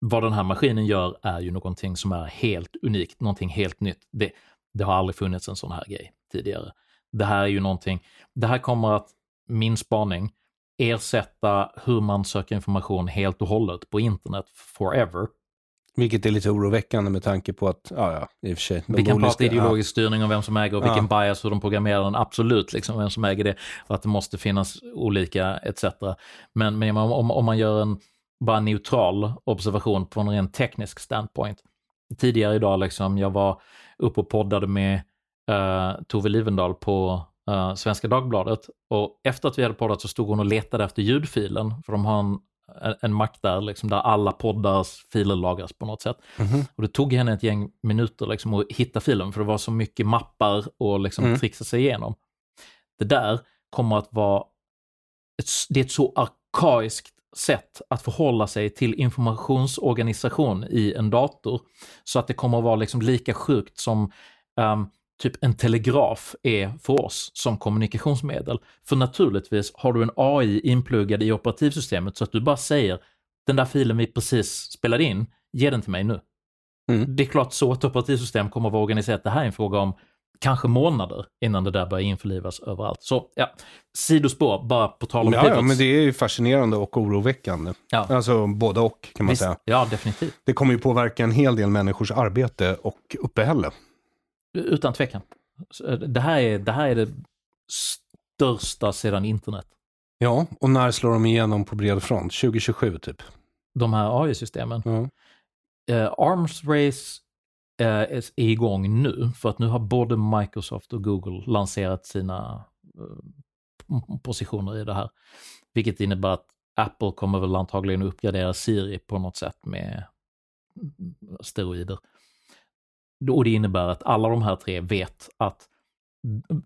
Vad den här maskinen gör är ju någonting som är helt unikt, någonting helt nytt. Det, det har aldrig funnits en sån här grej tidigare. Det här är ju någonting, det här kommer att, min spaning, ersätta hur man söker information helt och hållet på internet forever. Vilket är lite oroväckande med tanke på att, ja, ja i och för sig. Vi kan prata ideologisk styrning om vem som äger och Ja. vilken bias, hur de programmerar den, absolut, liksom vem som äger det och att det måste finnas olika etc. Men, men om, om, om man gör en bara neutral observation på en rent teknisk standpoint. Tidigare idag, liksom, jag var uppe och poddade med uh, Tove Livendal på eh, Svenska Dagbladet och efter att vi hade poddat så stod hon och letade efter ljudfilen, för de har en, en, en Mac där, liksom, där alla poddars filer lagras på något sätt. Mhm. Och det tog henne ett gäng minuter liksom, att hitta filen, för det var så mycket mappar och liksom Mm. trixa sig igenom. Det där kommer att vara, ett, det är ett så arkaiskt sätt att förhålla sig till informationsorganisation i en dator, så att det kommer att vara liksom lika sjukt som ehm, typ en telegraf är för oss som kommunikationsmedel. För naturligtvis har du en AI inpluggad i operativsystemet så att du bara säger den där filen vi precis spelade in, ge den till mig nu. Mm. Det är klart så ett operativsystem kommer att vara organiserat. Det här är en fråga om kanske månader innan det där börjar införlivas överallt. Så ja, sidospår, bara på tal om Ja, ja, men det är ju fascinerande och oroväckande. Ja. Alltså både och kan man Visst, säga. ja, definitivt. Det kommer ju påverka en hel del människors arbete och uppehälle. Utan tvekan. Eh, Det här är det, här är det största sedan internet. Ja, och när slår de igenom på bred front? 2027 typ? De här AI-systemen. Ja. Eh, Arms Race eh, är igång nu, för att nu har både Microsoft och Google lanserat sina eh, positioner i det här. Vilket innebär att Apple kommer väl antagligen uppgradera Siri på något sätt med steroider. Och det innebär att alla de här tre vet att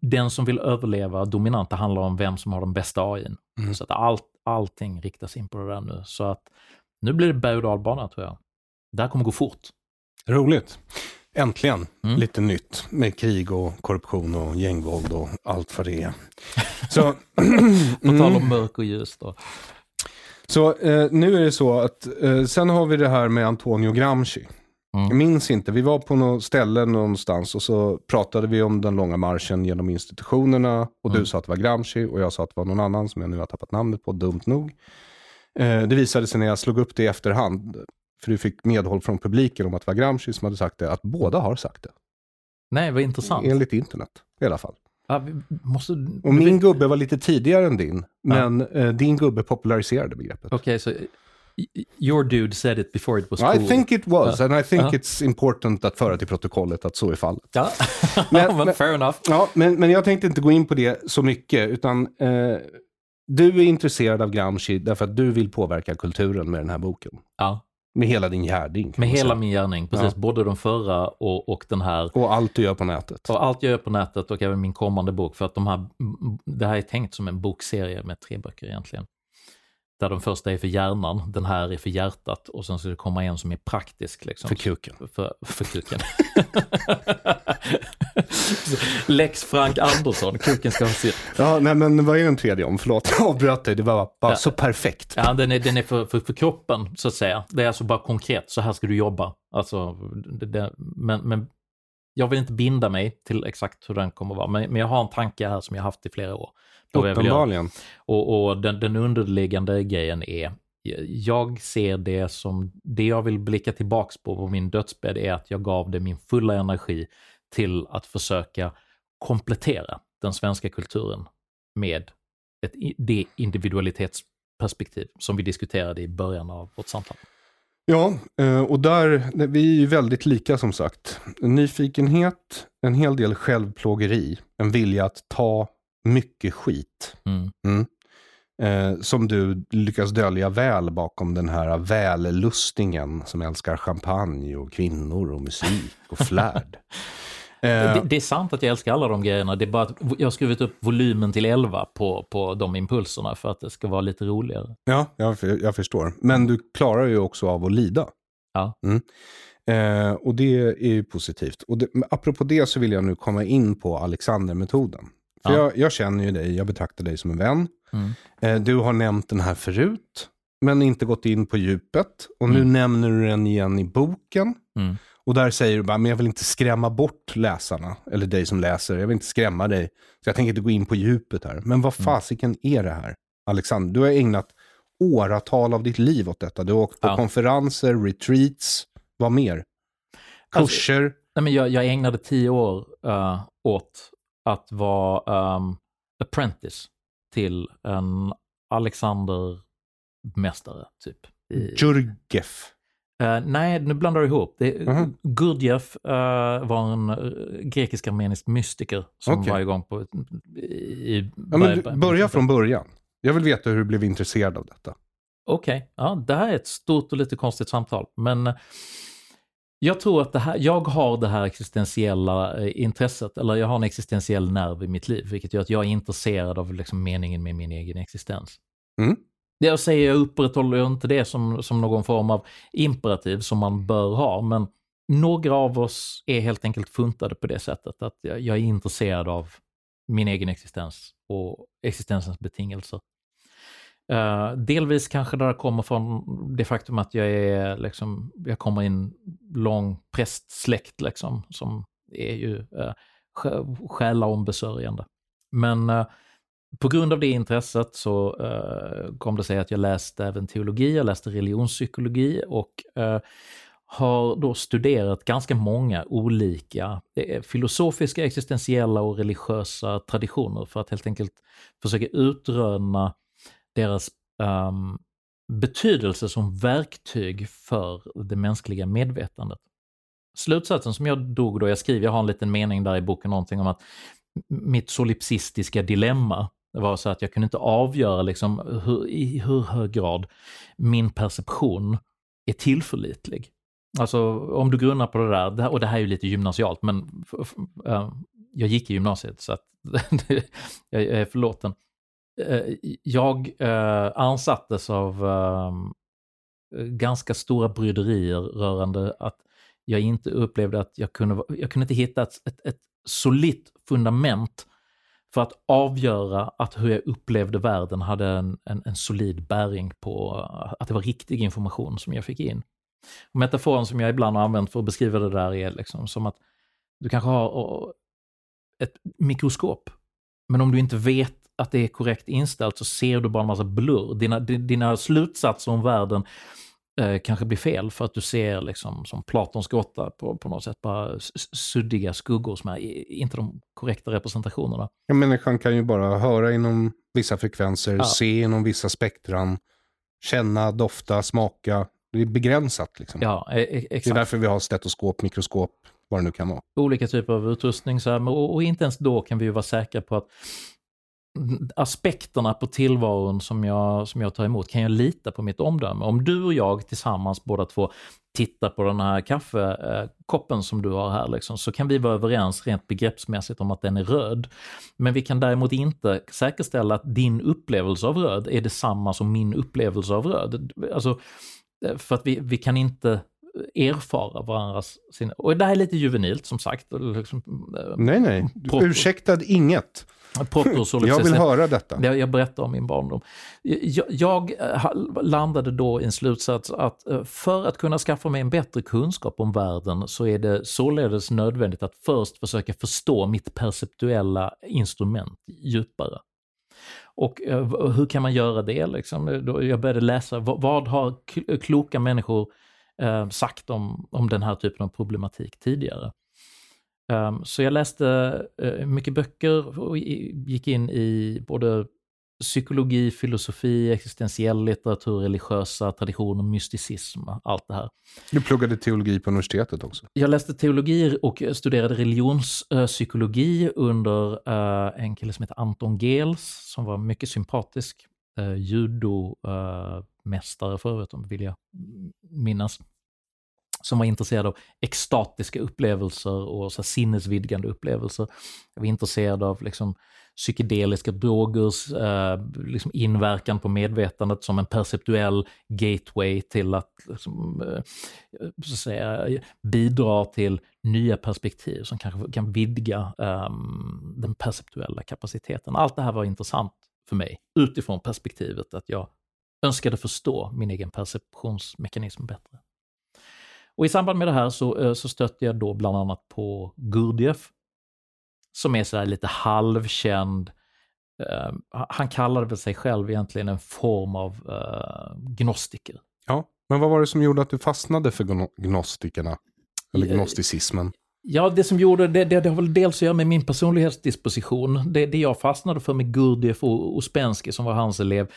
den som vill överleva dominant, det handlar om vem som har den bästa AIn. Mm. Så att allt, allting riktas in på det där nu. Så att nu blir det berg och dalbana tror jag. Det här kommer gå fort. Roligt. Äntligen Mm. lite nytt med krig och korruption och gängvåld och allt vad det är. Så, På tal mm. om mörk och ljus då. så eh, nu är det så att eh, sen har vi det här med Antonio Gramsci. Mm. Jag minns inte, vi var på något ställe någonstans och så pratade vi om den långa marschen genom institutionerna och du Mm. sa att det var Gramsci och jag sa att det var någon annan som jag nu har tappat namnet på, dumt nog. Eh, det visade sig när jag slog upp det i efterhand, för du fick medhåll från publiken om att det var Gramsci som hade sagt det, att båda har sagt det. Nej, vad intressant. Enligt internet i alla fall. Ja, måste... Och min gubbe var lite tidigare än din, men eh, din gubbe populariserade begreppet. Okej, så y- your dude said it before it was cool. I think it was, and I think Ja. it's important att föra till protokollet att så är fallet. Ja, Men- men, fair enough. Ja, men, men jag tänkte inte gå in på det så mycket, utan eh, du är intresserad av Gramsci därför att du vill påverka kulturen med den här boken. Ja, Med hela din gärning. med hela min gärning, precis. Ja. Både den förra och, och den här. Och allt du gör på nätet. Och allt jag gör på nätet och även min kommande bok, för att de här, det här är tänkt som en bokserie med tre böcker egentligen. Där den första är för hjärnan, den här är för hjärtat och sen ska det komma en som är praktisk. Liksom. För kuken. För, för kuken. Lex Frank Andersson, kuken ska ha sitt. Ja, nej men vad är den tredje om? Förlåt, jag avbröt dig. Det var bara Ja. så perfekt. Ja, den är, den är för, för, för kroppen, så att säga. Det är alltså bara konkret, så här ska du jobba. Alltså, det, det, men, men jag vill inte binda mig till exakt hur den kommer att vara, men, men jag har en tanke här som jag haft i flera år. Uppenbarligen. Och, och den, den underliggande grejen är, jag ser det som, det jag vill blicka tillbaks på på min dödsbädd är att jag gav det min fulla energi till att försöka komplettera den svenska kulturen med ett, det individualitetsperspektiv som vi diskuterade i början av vårt samtal. Ja, eh, och där, vi är ju väldigt lika som sagt. Nyfikenhet, en hel del självplågeri, en vilja att ta mycket skit. Mm. Eh, som du lyckas dölja väl bakom den här vällustingen som älskar champagne och kvinnor och musik och flärd. Eh, Det, det är sant att jag älskar alla de grejerna, det är bara att jag har skrivit upp volymen till 11 på, på de impulserna för att det ska vara lite roligare. ja, jag, jag förstår. Men du klarar ju också av att lida. Ja. Mm. Eh, och det är ju positivt. Och det, apropå det så vill jag nu komma in på Alexander-metoden. För Ja. jag, jag känner ju dig, jag betraktar dig som en vän. Mm. Eh, du har nämnt den här förut, men inte gått in på djupet. Och nu Mm. nämner du den igen i boken. Mm. Och där säger du bara, men jag vill inte skrämma bort läsarna, eller dig som läser. Jag vill inte skrämma dig. Så jag tänker inte gå in på djupet här. Men vad Mm. fasiken är det här? Alexander, du har ägnat åratal av ditt liv åt detta. Du har åkt på Ja. konferenser, retreats, vad mer? Alltså- Kurser. Nej, men jag, jag ägnade tio år eh, åt att vara um, apprentice till en Alexander-mästare, typ. I, Jurgef. Eh, nej, nu blandar du ihop. Det, Mhm. Gurdjieff eh, var en uh, grekisk-armenisk mystiker som Okej. var igång på... I, Ja, du, börja från början. Jag vill veta hur du blev intresserad av detta. Okej, ja, det här är ett stort och lite konstigt samtal. Men eh, jag tror att det här, jag har det här existentiella eh, intresset, eller jag har en existentiell nerv i mitt liv, vilket gör att jag är intresserad av liksom meningen med min egen existens. Mm. Det jag säger, jag upprätthåller inte det som, som någon form av imperativ som man bör ha, men några av oss är helt enkelt funtade på det sättet att jag, jag är intresserad av min egen existens och existensens betingelser. Eh, delvis kanske det kommer från det faktum att jag är liksom, jag kommer i en lång prästsläkt liksom, som är ju uh, själaombesörjande. Men uh, på grund av det intresset så uh, kom det sig att jag läste även teologi, jag läste religionspsykologi och uh, har då studerat ganska många olika filosofiska, existentiella och religiösa traditioner för att helt enkelt försöka utröna deras um, betydelse som verktyg för det mänskliga medvetandet. Slutsatsen som jag drog då, jag skriver, jag har en liten mening där i boken någonting om att mitt solipsistiska dilemma var så att jag kunde inte avgöra liksom hur, i hur hög grad min perception är tillförlitlig. Alltså om du grunnar på det där, och det här är ju lite gymnasialt, men äh, jag gick i gymnasiet så att jag är förlåten. Eh, jag eh, ansattes av ehm, ganska stora bryderier rörande att jag inte upplevde att jag kunde, jag kunde inte hitta ett, ett, ett solitt fundament för att avgöra att hur jag upplevde världen hade en, en, en solid bäring på eh, att det var riktig information som jag fick in. Och metaforen som jag ibland har använt för att beskriva det där är liksom som att du kanske har ett mikroskop, men om du inte vet att det är korrekt inställt så ser du bara en massa blurr. Dina, dina slutsatser om världen eh, kanske blir fel för att du ser liksom som Platons grotta på, på något sätt bara suddiga skuggor som är inte de korrekta representationerna. Ja, människan kan ju bara höra inom vissa frekvenser, Ja. se inom vissa spektran, känna, dofta, smaka. Det är begränsat liksom. Ja, e- e- Det är exakt. därför vi har stetoskop, mikroskop, vad det nu kan vara. Olika typer av utrustning så här, och, och inte ens då kan vi ju vara säkra på att aspekterna på tillvaron som jag, som jag tar emot, kan jag lita på mitt omdöme? Om du och jag tillsammans båda två tittar på den här kaffekoppen eh, som du har här, liksom, så kan vi vara överens rent begreppsmässigt om att den är röd. Men vi kan däremot inte säkerställa att din upplevelse av röd är detsamma som min upplevelse av röd. Alltså, eh, för att vi, vi kan inte erfara varandras sinne. Och det här är lite juvenilt som sagt. Liksom, nej, nej. Ursäktad inget. Jag vill höra detta. Jag, jag berättar om min barndom. Jag, jag, eh, landade då i en slutsats att eh, för att kunna skaffa mig en bättre kunskap om världen så är det således nödvändigt att först försöka förstå mitt perceptuella instrument djupare. Och eh, hur kan man göra det? Liksom? Jag började läsa, vad har kloka människor sagt om, om den här typen av problematik tidigare? Um, så jag läste uh, mycket böcker och gick in i både psykologi, filosofi, existentiell litteratur, religiösa traditioner, mysticism, allt det här. Du pluggade teologi på universitetet också? Jag läste teologi och studerade religionspsykologi under uh, en kille som heter Anton Gels, som var mycket sympatisk, uh, mästare uh, för övrigt, vill jag minnas som var intresserad av extatiska upplevelser och så sinnesvidgande upplevelser. Jag var intresserad av liksom, psykedeliska drogers eh, liksom inverkan på medvetandet som en perceptuell gateway till att, liksom, eh, så att säga, bidra till nya perspektiv som kanske kan vidga eh, den perceptuella kapaciteten. Allt det här var intressant för mig utifrån perspektivet att jag önskade förstå min egen perceptionsmekanism bättre. Och i samband med det här så, eh, så stötte jag då bland annat på Gurdjieff, som är sådär lite halvkänd. Uh, han kallade väl sig själv egentligen en form av uh, gnostiker. Ja, men vad var det som gjorde att du fastnade för gnostikerna? Eller gnosticismen? Ja, det som gjorde det, det, det har väl dels att göra med min personlighetsdisposition. Det, det jag fastnade för med Gurdjieff och Ouspensky, som var hans elev,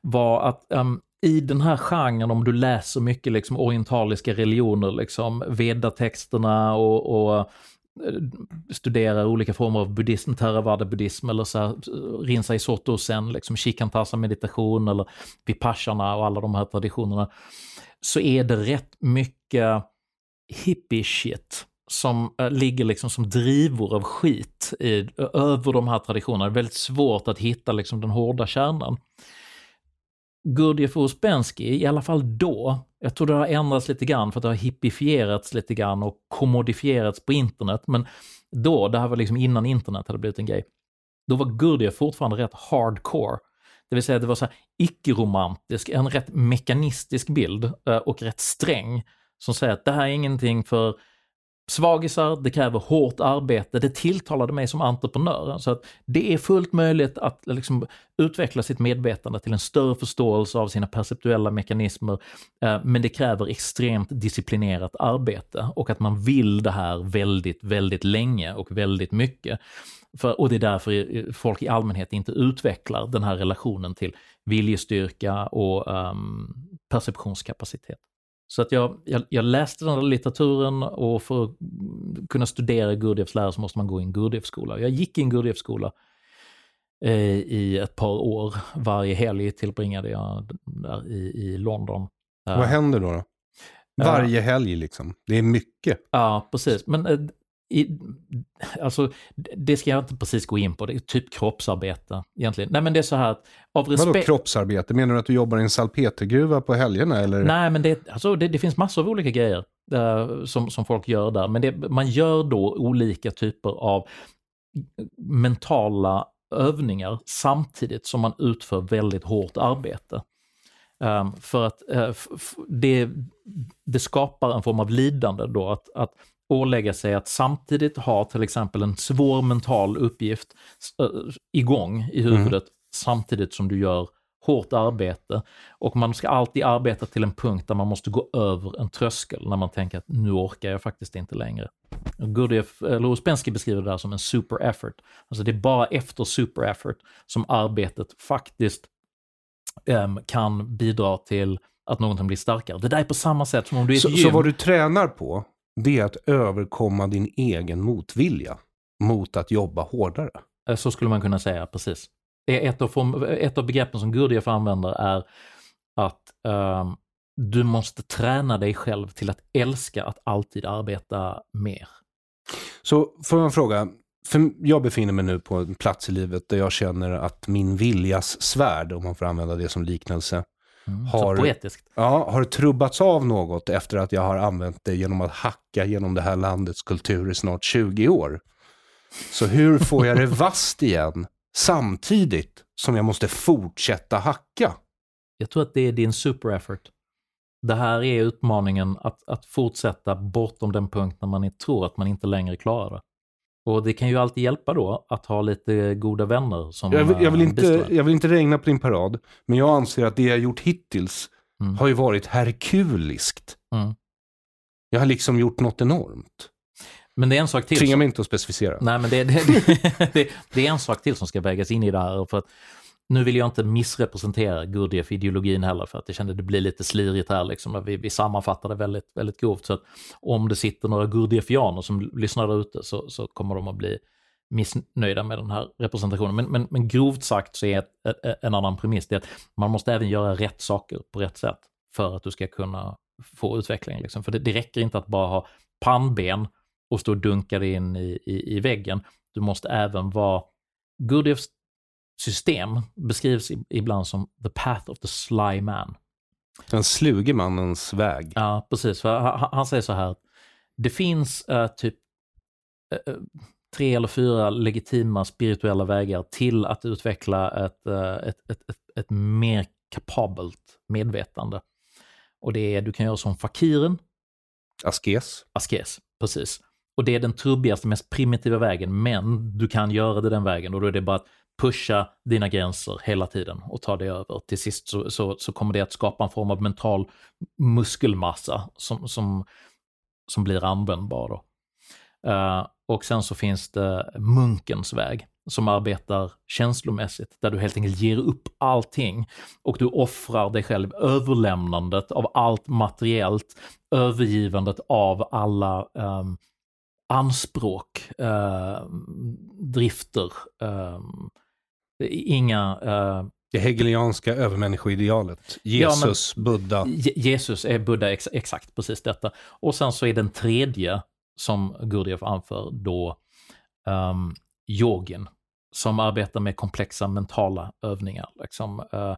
var att um, i den här genren, om du läser mycket liksom orientaliska religioner, liksom vedatexterna och, och eh, studerar olika former av buddhism, theravada-buddhism eller så här, Rinzai Soto sen, liksom Shikantasa meditation eller Vipassana och alla de här traditionerna, så är det rätt mycket hippie-shit som eh, ligger liksom som drivor av skit i, över de här traditionerna. Det är väldigt svårt att hitta liksom den hårda kärnan. Gurdjieff och Uspensky, i alla fall då, jag tror det har ändrats lite grann för att det har hippifierats lite grann och kommodifierats på internet, men då, det här var liksom innan internet hade blivit en grej, då var Gurdjieff fortfarande rätt hardcore. Det vill säga det var så här icke-romantisk, en rätt mekanistisk bild eh, och rätt sträng som säger att det här är ingenting för svagisar, det kräver hårt arbete, det tilltalade mig som entreprenör. Så att det är fullt möjligt att liksom utveckla sitt medvetande till en större förståelse av sina perceptuella mekanismer, eh, men det kräver extremt disciplinerat arbete och att man vill det här väldigt, väldigt länge och väldigt mycket. För, och det är därför eh, folk i allmänhet inte utvecklar den här relationen till viljestyrka och um, perceptionskapacitet. Så att jag, jag, jag, läste den här litteraturen och för att kunna studera Gurdjieffs lära så måste man gå i en Gurdjieff-skola. Jag gick i en Gurdjieff-skola eh, i ett par år. Varje helg tillbringade jag där i, i London. Vad händer då? då? Varje helg liksom? Det är mycket. Ja, precis. Men eh, i, alltså, det ska jag inte precis gå in på, det är typ kroppsarbete egentligen. Nej men det är så här att av respekt... Vadå kroppsarbete? Menar du att du jobbar i en salpetergruva på helgerna eller? Nej men det, alltså, det, det finns massor av olika grejer uh, som, som folk gör där. Men det, man gör då olika typer av mentala övningar samtidigt som man utför väldigt hårt arbete. Um, för att uh, det, det skapar en form av lidande då, att, att ålägga sig att samtidigt ha till exempel en svår mental uppgift igång i huvudet mm. samtidigt som du gör hårt arbete. Och man ska alltid arbeta till en punkt där man måste gå över en tröskel när man tänker att nu orkar jag faktiskt inte längre. Gurdjieff, eller Ouspensky beskriver det där som en super effort. Alltså det är bara efter super effort som arbetet faktiskt um, kan bidra till att någonting blir starkare. Det där är på samma sätt som om du är så, ett gym. Så vad du tränar på, det är att överkomma din egen motvilja mot att jobba hårdare. Eh, så skulle man kunna säga, precis. ett, av form, ett av begreppen som Gurdjieff använder är att um, du måste träna dig själv till att älska att alltid arbeta mer. Så får jag fråga, för jag befinner mig nu på en plats i livet där jag känner att min viljas svärd, om man får använda det som liknelse, har, så poetiskt. ja, har trubbats av något efter att jag har använt det genom att hacka genom det här landets kultur i snart 20 år. Så hur får jag det vasst igen samtidigt som jag måste fortsätta hacka? Jag tror att det är din super effort. Det här är utmaningen att, att fortsätta bortom den punkt när man tror att man inte längre klarar det. Och det kan ju alltid hjälpa då att ha lite goda vänner som Jag vill, jag vill, eh, inte, jag vill inte regna på din parad, men jag anser att det jag gjort hittills Mm. har ju varit herkuliskt. Mm. Jag har liksom gjort något enormt. Men det är en sak till. Tvinga mig inte att specificera. Nej, men det, det, det, det är en sak till som ska vägas in i det här. För att nu vill jag inte missrepresentera Gurdjieff-ideologin heller, för att jag kände att det blir lite slirigt här. Liksom. Vi, vi sammanfattar det väldigt, väldigt grovt. Så att om det sitter några Gurdjieffianer som lyssnar där ute så, så kommer de att bli missnöjda med den här representationen. Men, men, men grovt sagt så är ett, en annan premiss det att man måste även göra rätt saker på rätt sätt för att du ska kunna få utveckling. Liksom. För det, det räcker inte att bara ha pannben och stå och dunka dig in i, i, i väggen. Du måste även vara... Gurdjieffs system beskrivs ibland som the path of the sly man. Den sluge mannens väg. Ja, precis. För han, säger så här, det finns eh, typ eh, tre eller fyra legitima spirituella vägar till att utveckla ett, eh, ett, ett, ett, ett mer kapabelt medvetande. Och det är, du kan göra som fakiren, Askes. askes, precis. Och det är den trubbigaste, mest primitiva vägen, men du kan göra det den vägen och då är det bara att pusha dina gränser hela tiden och ta det över. Till sist så, så, så kommer det att skapa en form av mental muskelmassa som, som, som blir användbar. Då. Uh, och sen så finns det munkens väg som arbetar känslomässigt, där du helt enkelt ger upp allting och du offrar dig själv, överlämnandet av allt materiellt, övergivandet av alla um, anspråk, eh, drifter, eh, inga... eh, Det hegelianska övermänniskoidealet. Jesus, Buddha. Je- Jesus är Buddha, ex exakt precis detta. Och sen så är den tredje som Gurdjieff anför då um, yogin, som arbetar med komplexa mentala övningar. Liksom, eh,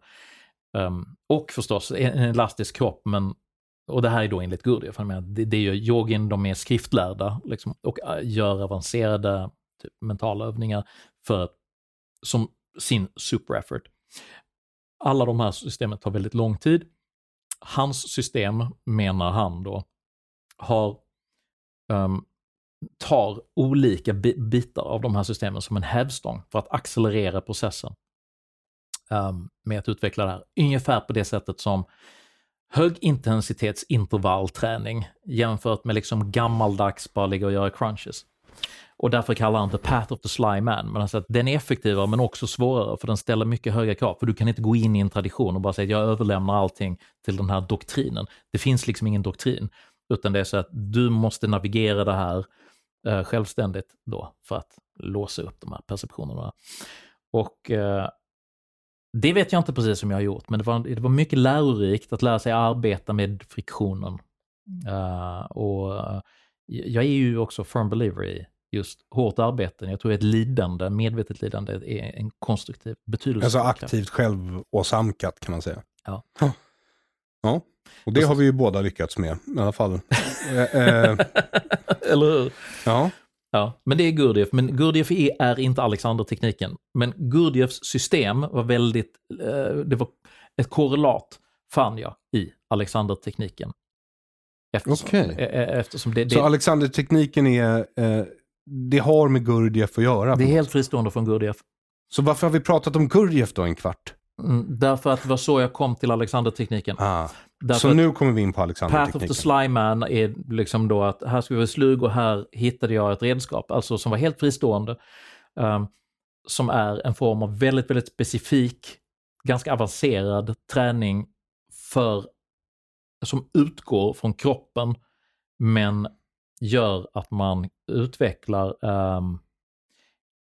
ehm, och förstås en, en elastisk kropp, men och det här är då enligt Gurdjieff, det, det är ju yogin, de är skriftlärda liksom, och eh, gör avancerade typ, mentala övningar för som sin super effort. Alla de här systemen tar väldigt lång tid. Hans system, menar han då, har um, tar olika bi- bitar av de här systemen som en hävstång för att accelerera processen um, med att utveckla det här. Ungefär på det sättet som högintensitetsintervallträning jämfört med liksom gammaldags bara ligga och göra crunches. Och därför kallar han det path of the sly man. Men alltså att den är effektivare men också svårare för den ställer mycket högre krav. För du kan inte gå in i en tradition och bara säga att jag överlämnar allting till den här doktrinen. Det finns liksom ingen doktrin. Utan det är så att du måste navigera det här eh, självständigt då för att låsa upp de här perceptionerna. Och eh, det vet jag inte precis som jag har gjort, men det var, det var mycket lärorikt att lära sig arbeta med friktionen. Eh, och jag är ju också firm believer i just hårt arbete. Jag tror ett lidande, medvetet lidande, är en konstruktiv betydelse. Alltså aktivt självåsamkat kan man säga. Ja. Ja, och det har vi ju båda lyckats med i alla fall. eh, eh, Eller hur? ja, Ja, men det är Gurdjieff. Men Gurdjieff är, är inte Alexander-tekniken. Men Gurdjieffs system var väldigt, eh, det var ett korrelat fann jag i Alexander-tekniken. Eftersom, Okej. eh, eh, eftersom det, det, så Alexander-tekniken är, eh, det har med Gurdjieff att göra. det är helt fristående från Gurdjieff. Så varför har vi pratat om Gurdjieff då en kvart? Mm, därför att det var så jag kom till Alexander-tekniken. Ah. Så nu kommer vi in på Path of the Alexander-tekniken. Sly Man är liksom då att här ska vi vara slug och här hittade jag ett redskap, alltså som var helt fristående. ehm, som är en form av väldigt, väldigt specifik, ganska avancerad träning för, som utgår från kroppen men gör att man utvecklar ehm,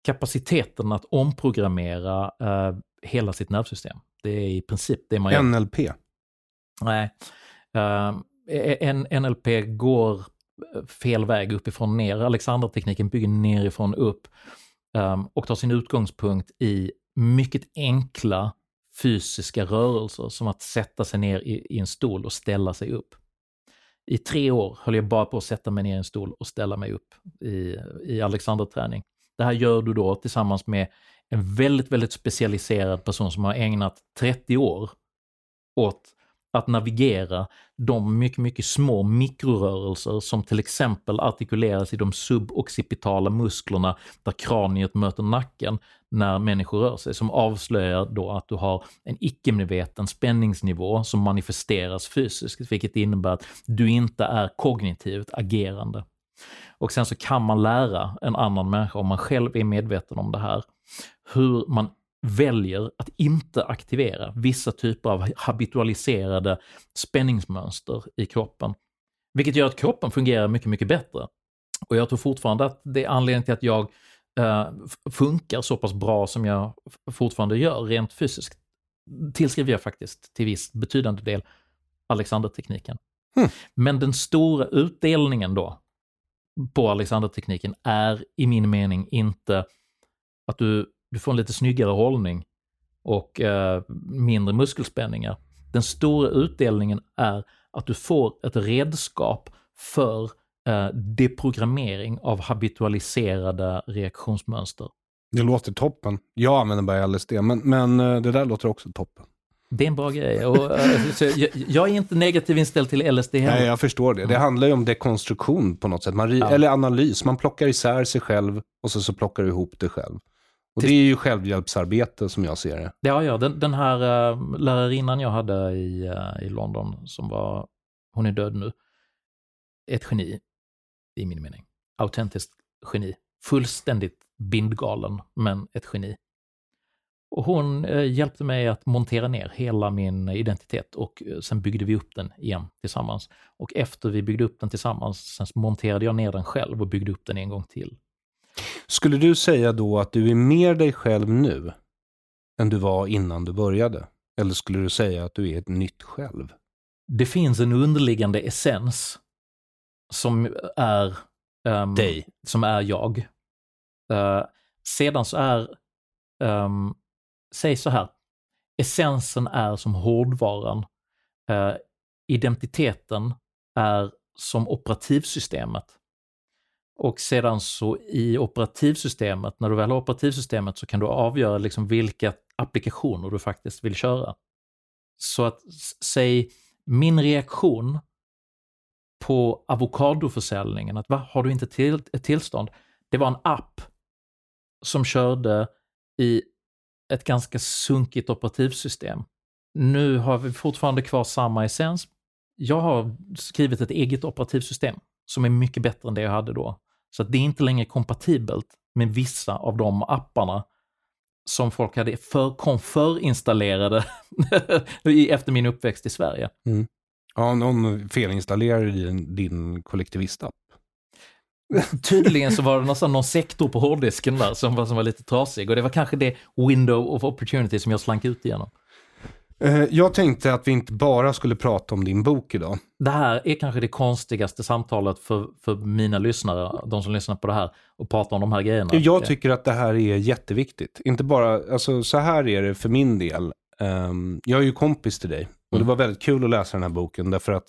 kapaciteten att omprogrammera eh, hela sitt nervsystem. Det är i princip det man gör. NLP. Nej. Uh, en, NLP går fel väg uppifrån ner. Alexandertekniken bygger nerifrån upp um, och tar sin utgångspunkt i mycket enkla fysiska rörelser som att sätta sig ner i, i en stol och ställa sig upp. I tre år höll jag bara på att sätta mig ner i en stol och ställa mig upp i, i Alexanderträning. Det här gör du då tillsammans med en väldigt, väldigt specialiserad person som har ägnat 30 år åt att navigera de mycket, mycket små mikrorörelser som till exempel artikuleras i de suboccipitala musklerna där kraniet möter nacken när människor rör sig, som avslöjar då att du har en icke-medveten spänningsnivå som manifesteras fysiskt, vilket innebär att du inte är kognitivt agerande. Och sen så kan man lära en annan människa, om man själv är medveten om det här, hur man väljer att inte aktivera vissa typer av habitualiserade spänningsmönster i kroppen. Vilket gör att kroppen fungerar mycket, mycket bättre. Och jag tror fortfarande att det är anledningen till att jag eh, funkar så pass bra som jag fortfarande gör rent fysiskt. Tillskriver jag faktiskt till viss betydande del Alexandertekniken. Mm. Men den stora utdelningen då på Alexandertekniken är i min mening inte att du du får en lite snyggare hållning och eh, mindre muskelspänningar. Den stora utdelningen är att du får ett redskap för eh, deprogrammering av habitualiserade reaktionsmönster. Det låter toppen. Jag använder bara LSD, men, men eh, det där låter också toppen. Det är en bra grej. Och, äh, jag, jag, är inte negativ inställd till LSD heller. Nej, jag förstår det. Det handlar ju om dekonstruktion på något sätt. Man, ja. Eller analys. Man plockar isär sig själv och så, så plockar du ihop det själv. Och det är ju självhjälpsarbete som jag ser det. Ja, ja. Den, den här uh, lärarinnan jag hade i, uh, i London, som var, hon är död nu, ett geni i min mening. Autentiskt geni. Fullständigt bindgalen, men ett geni. Och hon uh, hjälpte mig att montera ner hela min identitet och sen byggde vi upp den igen tillsammans. Och efter vi byggde upp den tillsammans, sen monterade jag ner den själv och byggde upp den en gång till. Skulle du säga då att du är mer dig själv nu än du var innan du började? Eller skulle du säga att du är ett nytt själv? Det finns en underliggande essens som är um, dig. Som är jag. Uh, sedan så är, um, säg så här, essensen är som hårdvaran. Uh, identiteten är som operativsystemet. Och sedan så i operativsystemet, när du väl har operativsystemet så kan du avgöra liksom vilka applikationer du faktiskt vill köra. Så att säg min reaktion på avokadoförsäljningen, att va, har du inte till, ett tillstånd? Det var en app som körde i ett ganska sunkigt operativsystem. Nu har vi fortfarande kvar samma essens. Jag har skrivit ett eget operativsystem som är mycket bättre än det jag hade då. Så det är inte längre kompatibelt med vissa av de apparna som folk hade för, kom förinstallerade efter min uppväxt i Sverige. Mm. Ja, någon felinstallerade din, din kollektivistapp. Tydligen så var det någon, någon sektor på hårddisken där som var, som var lite trasig och det var kanske det window of opportunity som jag slank ut igenom. Eh, jag tänkte att vi inte bara skulle prata om din bok idag. Det här är kanske det konstigaste samtalet för, för mina lyssnare, de som lyssnar på det här, och prata om de här grejerna. Jag tycker att det här är jätteviktigt. Inte bara, alltså så här är det för min del. Um, jag är ju kompis till dig och mm. det var väldigt kul att läsa den här boken därför att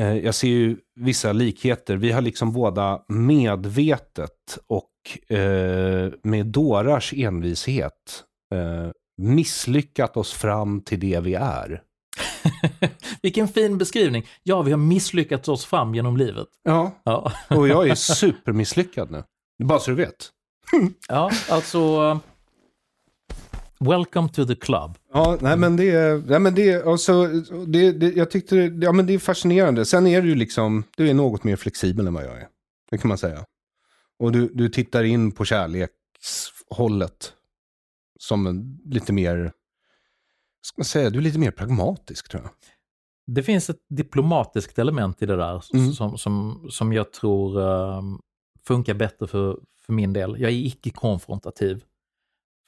uh, jag ser ju vissa likheter. Vi har liksom båda medvetet och uh, med dårars envishet uh, misslyckat oss fram till det vi är. Vilken fin beskrivning. Ja, vi har misslyckats oss fram genom livet. Ja, ja. och jag är supermisslyckad nu. Bara så du vet. ja, alltså... Welcome to the club. Ja, nej men det är, nej, men det, alltså, det, det, jag tyckte det, ja, men det är fascinerande. Sen är du ju liksom, du är något mer flexibel än vad jag är. Det kan man säga. Och du, du tittar in på kärlekshållet som en, lite mer, ska man säga, du är lite mer pragmatisk tror jag. Det finns ett diplomatiskt element i det där mm. som, som, som jag tror um, funkar bättre för, för min del. Jag är icke-konfrontativ.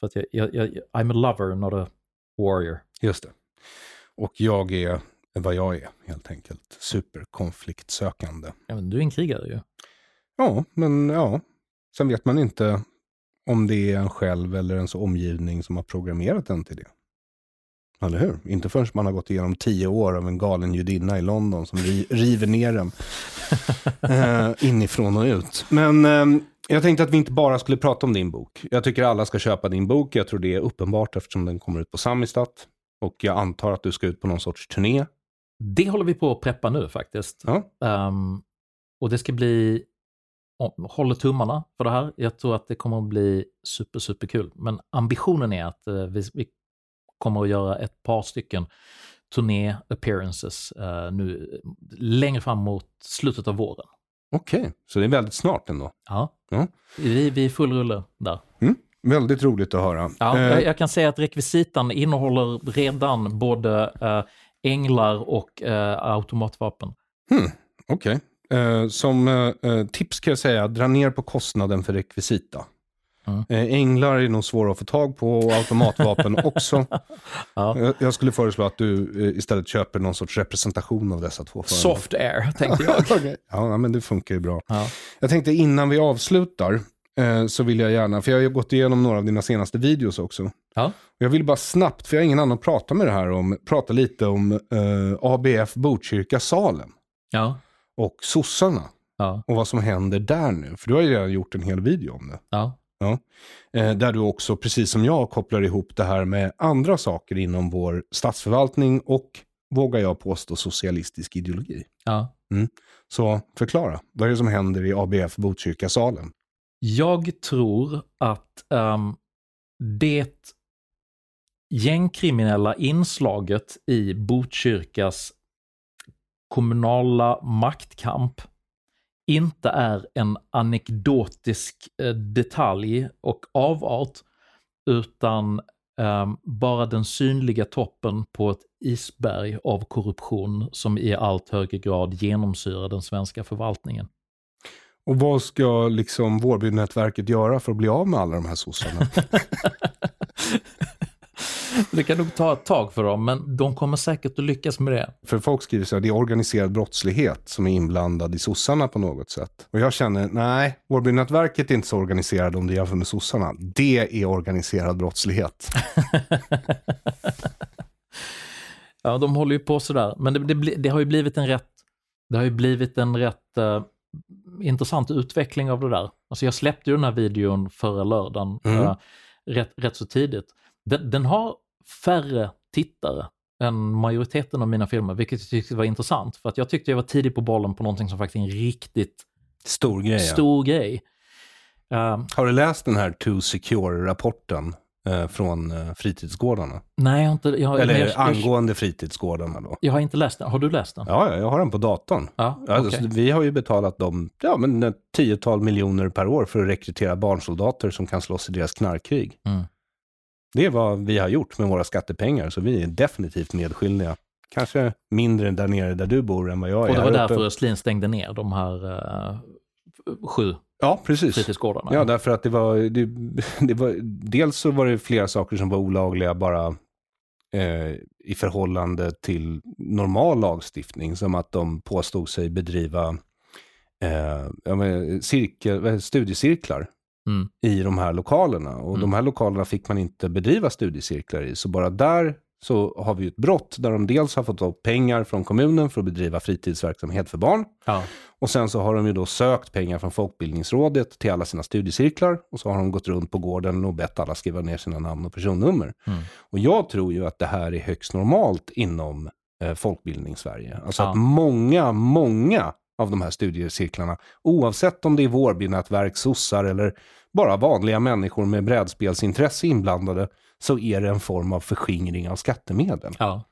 För att jag, jag, jag, I'm a lover, not a warrior. Just det. Och jag är vad jag är, helt enkelt. Superkonfliktsökande. Ja, men du är en krigare ju. Ja, men ja. Sen vet man inte om det är en själv eller ens omgivning som har programmerat en till det. Eller hur? Inte förrän man har gått igenom tio år av en galen judinna i London som river ner den eh, inifrån och ut. Men eh, jag tänkte att vi inte bara skulle prata om din bok. Jag tycker alla ska köpa din bok. Jag tror det är uppenbart eftersom den kommer ut på Samistat. Och jag antar att du ska ut på någon sorts turné. Det håller vi på att preppa nu faktiskt. Ja. Um, och det ska bli, håller tummarna för det här. Jag tror att det kommer att bli super, super kul. Men ambitionen är att uh, vi, vi, kommer att göra ett par stycken turné-appearances uh, nu längre fram mot slutet av våren. Okej, okay. så det är väldigt snart ändå? Ja, ja. Vi, vi är full rulle där. Mm. Väldigt roligt att höra. Ja, eh. jag, kan säga att rekvisitan innehåller redan både uh, änglar och uh, automatvapen. Hmm, Okej. Okay. Uh, som uh, tips kan jag säga, dra ner på kostnaden för rekvisita. Mm. änglar är nog svåra att få tag på och automatvapen också. ja. jag, skulle föreslå att du istället köper någon sorts representation av dessa två. Soft air, tänkte jag. okay. Ja, men det funkar ju bra. Ja. Jag tänkte innan vi avslutar, så vill jag gärna, för jag har ju gått igenom några av dina senaste videos också. Ja. Jag vill bara snabbt, för jag har ingen annan att prata med det här om, prata lite om eh, ABF Botkyrka Salem. Ja. Och sossarna. Ja. Och vad som händer där nu. För du har ju redan gjort en hel video om det. Ja. Ja. Eh, där du också, precis som jag, kopplar ihop det här med andra saker inom vår statsförvaltning och, vågar jag påstå, socialistisk ideologi. Ja. Mm. Så förklara, vad är det som händer i ABF Botkyrka Salem? Jag tror att um, det gängkriminella inslaget i Botkyrkas kommunala maktkamp inte är en anekdotisk eh, detalj och avart, utan um, bara den synliga toppen på ett isberg av korruption som i allt högre grad genomsyrar den svenska förvaltningen. Och vad ska liksom Vårbynätverket göra för att bli av med alla de här sossarna? Det kan nog ta ett tag för dem, men de kommer säkert att lyckas med det. För folk skriver så här, det är organiserad brottslighet som är inblandad i sossarna på något sätt. Och jag känner, nej, Vårbynätverket är inte så organiserad om det jämför med sossarna. Det är organiserad brottslighet. ja, de håller ju på sådär. Men det, det, det, har ju blivit en rätt, det har ju blivit en rätt uh, intressant utveckling av det där. Alltså jag släppte ju den här videon förra lördagen, mm. uh, rätt, rätt så tidigt. Den, den, har färre tittare än majoriteten av mina filmer, vilket jag tyckte var intressant. För att jag tyckte jag var tidig på bollen på någonting som faktiskt är en riktigt stor grej. Stor ja. grej. Uh, har du läst den här Too Secure-rapporten uh, från uh, fritidsgårdarna? Nej, jag har inte... Jag, Eller jag, angående fritidsgårdarna då? Jag har inte läst den. Har du läst den? Ja, jag har den på datorn. Ja, okay. alltså, vi har ju betalat dem ja, men ett tiotal miljoner per år för att rekrytera barnsoldater som kan slåss i deras knarkkrig. Mm. Det är vad vi har gjort med våra skattepengar, så vi är definitivt medskyldiga. Kanske mindre där nere där du bor än vad jag är. Och det var därför Östlin stängde ner de här uh, sju Ja, precis. fritidsgårdarna. Ja, därför att det var, det, det var, dels så var det flera saker som var olagliga bara eh, i förhållande till normal lagstiftning, som att de påstod sig bedriva eh, ja, men, cirkel, studiecirklar mm. i de här lokalerna. Och mm. de här lokalerna fick man inte bedriva studiecirklar i. Så bara där så har vi ett brott där de dels har fått ta pengar från kommunen för att bedriva fritidsverksamhet för barn. Ja. Och sen så har de ju då sökt pengar från Folkbildningsrådet till alla sina studiecirklar. Och så har de gått runt på gården och bett alla skriva ner sina namn och personnummer. Mm. Och jag tror ju att det här är högst normalt inom eh, Folkbildningssverige. Alltså Ja. att många, många av de här studiecirklarna, oavsett om det är Vårbynätverk, sossar eller bara vanliga människor med brädspelsintresse inblandade, så är det en form av förskingring av skattemedel. Ja.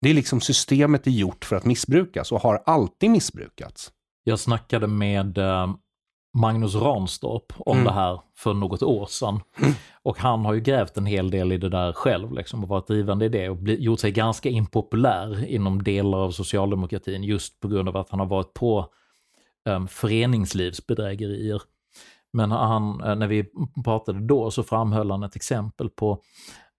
Det är liksom systemet är gjort för att missbrukas och har alltid missbrukats. Jag snackade med eh, Magnus Ranstorp om Mm. det här för något år sedan. Och han har ju grävt en hel del i det där själv liksom, och varit drivande i det och bli, gjort sig ganska impopulär inom delar av socialdemokratin just på grund av att han har varit på um, föreningslivsbedrägerier. Men han, eh, när vi pratade då så framhöll han ett exempel på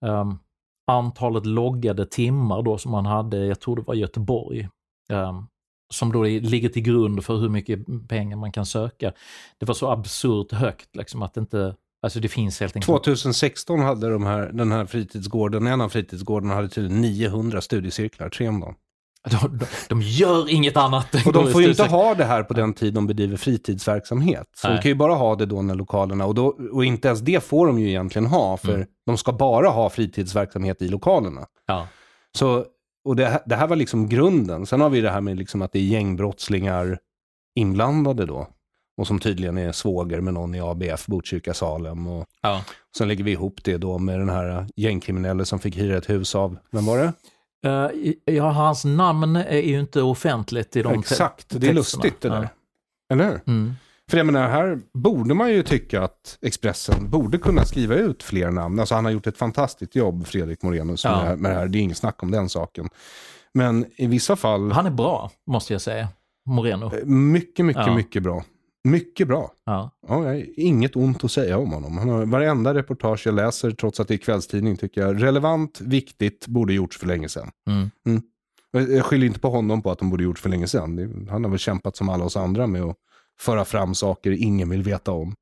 um, antalet loggade timmar då som han hade, jag tror det var Göteborg, um, som då ligger till grund för hur mycket pengar man kan söka. Det var så absurt högt liksom att det inte, alltså det finns helt enkelt. 2016 hade de här, den här fritidsgården, en av fritidsgårdarna hade tydligen 900 studiecirklar, tre om dagen. De, de, de gör inget annat. Och de får ju inte ha det här på den tid de bedriver fritidsverksamhet. Så de kan ju bara ha det då när lokalerna, och, då, och inte ens det får de ju egentligen ha, för mm. de ska bara ha fritidsverksamhet i lokalerna. Ja. Så, och det, det, här var liksom grunden. Sen har vi det här med liksom att det är gängbrottslingar inblandade då. Och som tydligen är svåger med någon i ABF, Botkyrka, Salem. Och ja. Sen lägger vi ihop det då med den här gängkriminelle som fick hyra ett hus av, vem var det? Uh, ja, hans namn är ju inte offentligt i de Exakt, det är lustigt det där. Ja. Eller hur? Mm. För jag menar, här borde man ju tycka att Expressen borde kunna skriva ut fler namn. Alltså han har gjort ett fantastiskt jobb, Fredrik Morenus, ja. med, med det här. Det är inget snack om den saken. Men i vissa fall... Han är bra, måste jag säga. Moreno. Eh, mycket, mycket, ja. mycket bra. Mycket bra. Ja. Ja, inget ont att säga om honom. Han har, varenda reportage jag läser, trots att det är kvällstidning, tycker jag relevant, viktigt, borde gjorts för länge sedan. Mm. Mm. Jag skyller inte på honom på att de borde gjorts för länge sedan. Han har väl kämpat som alla oss andra med att föra fram saker ingen vill veta om.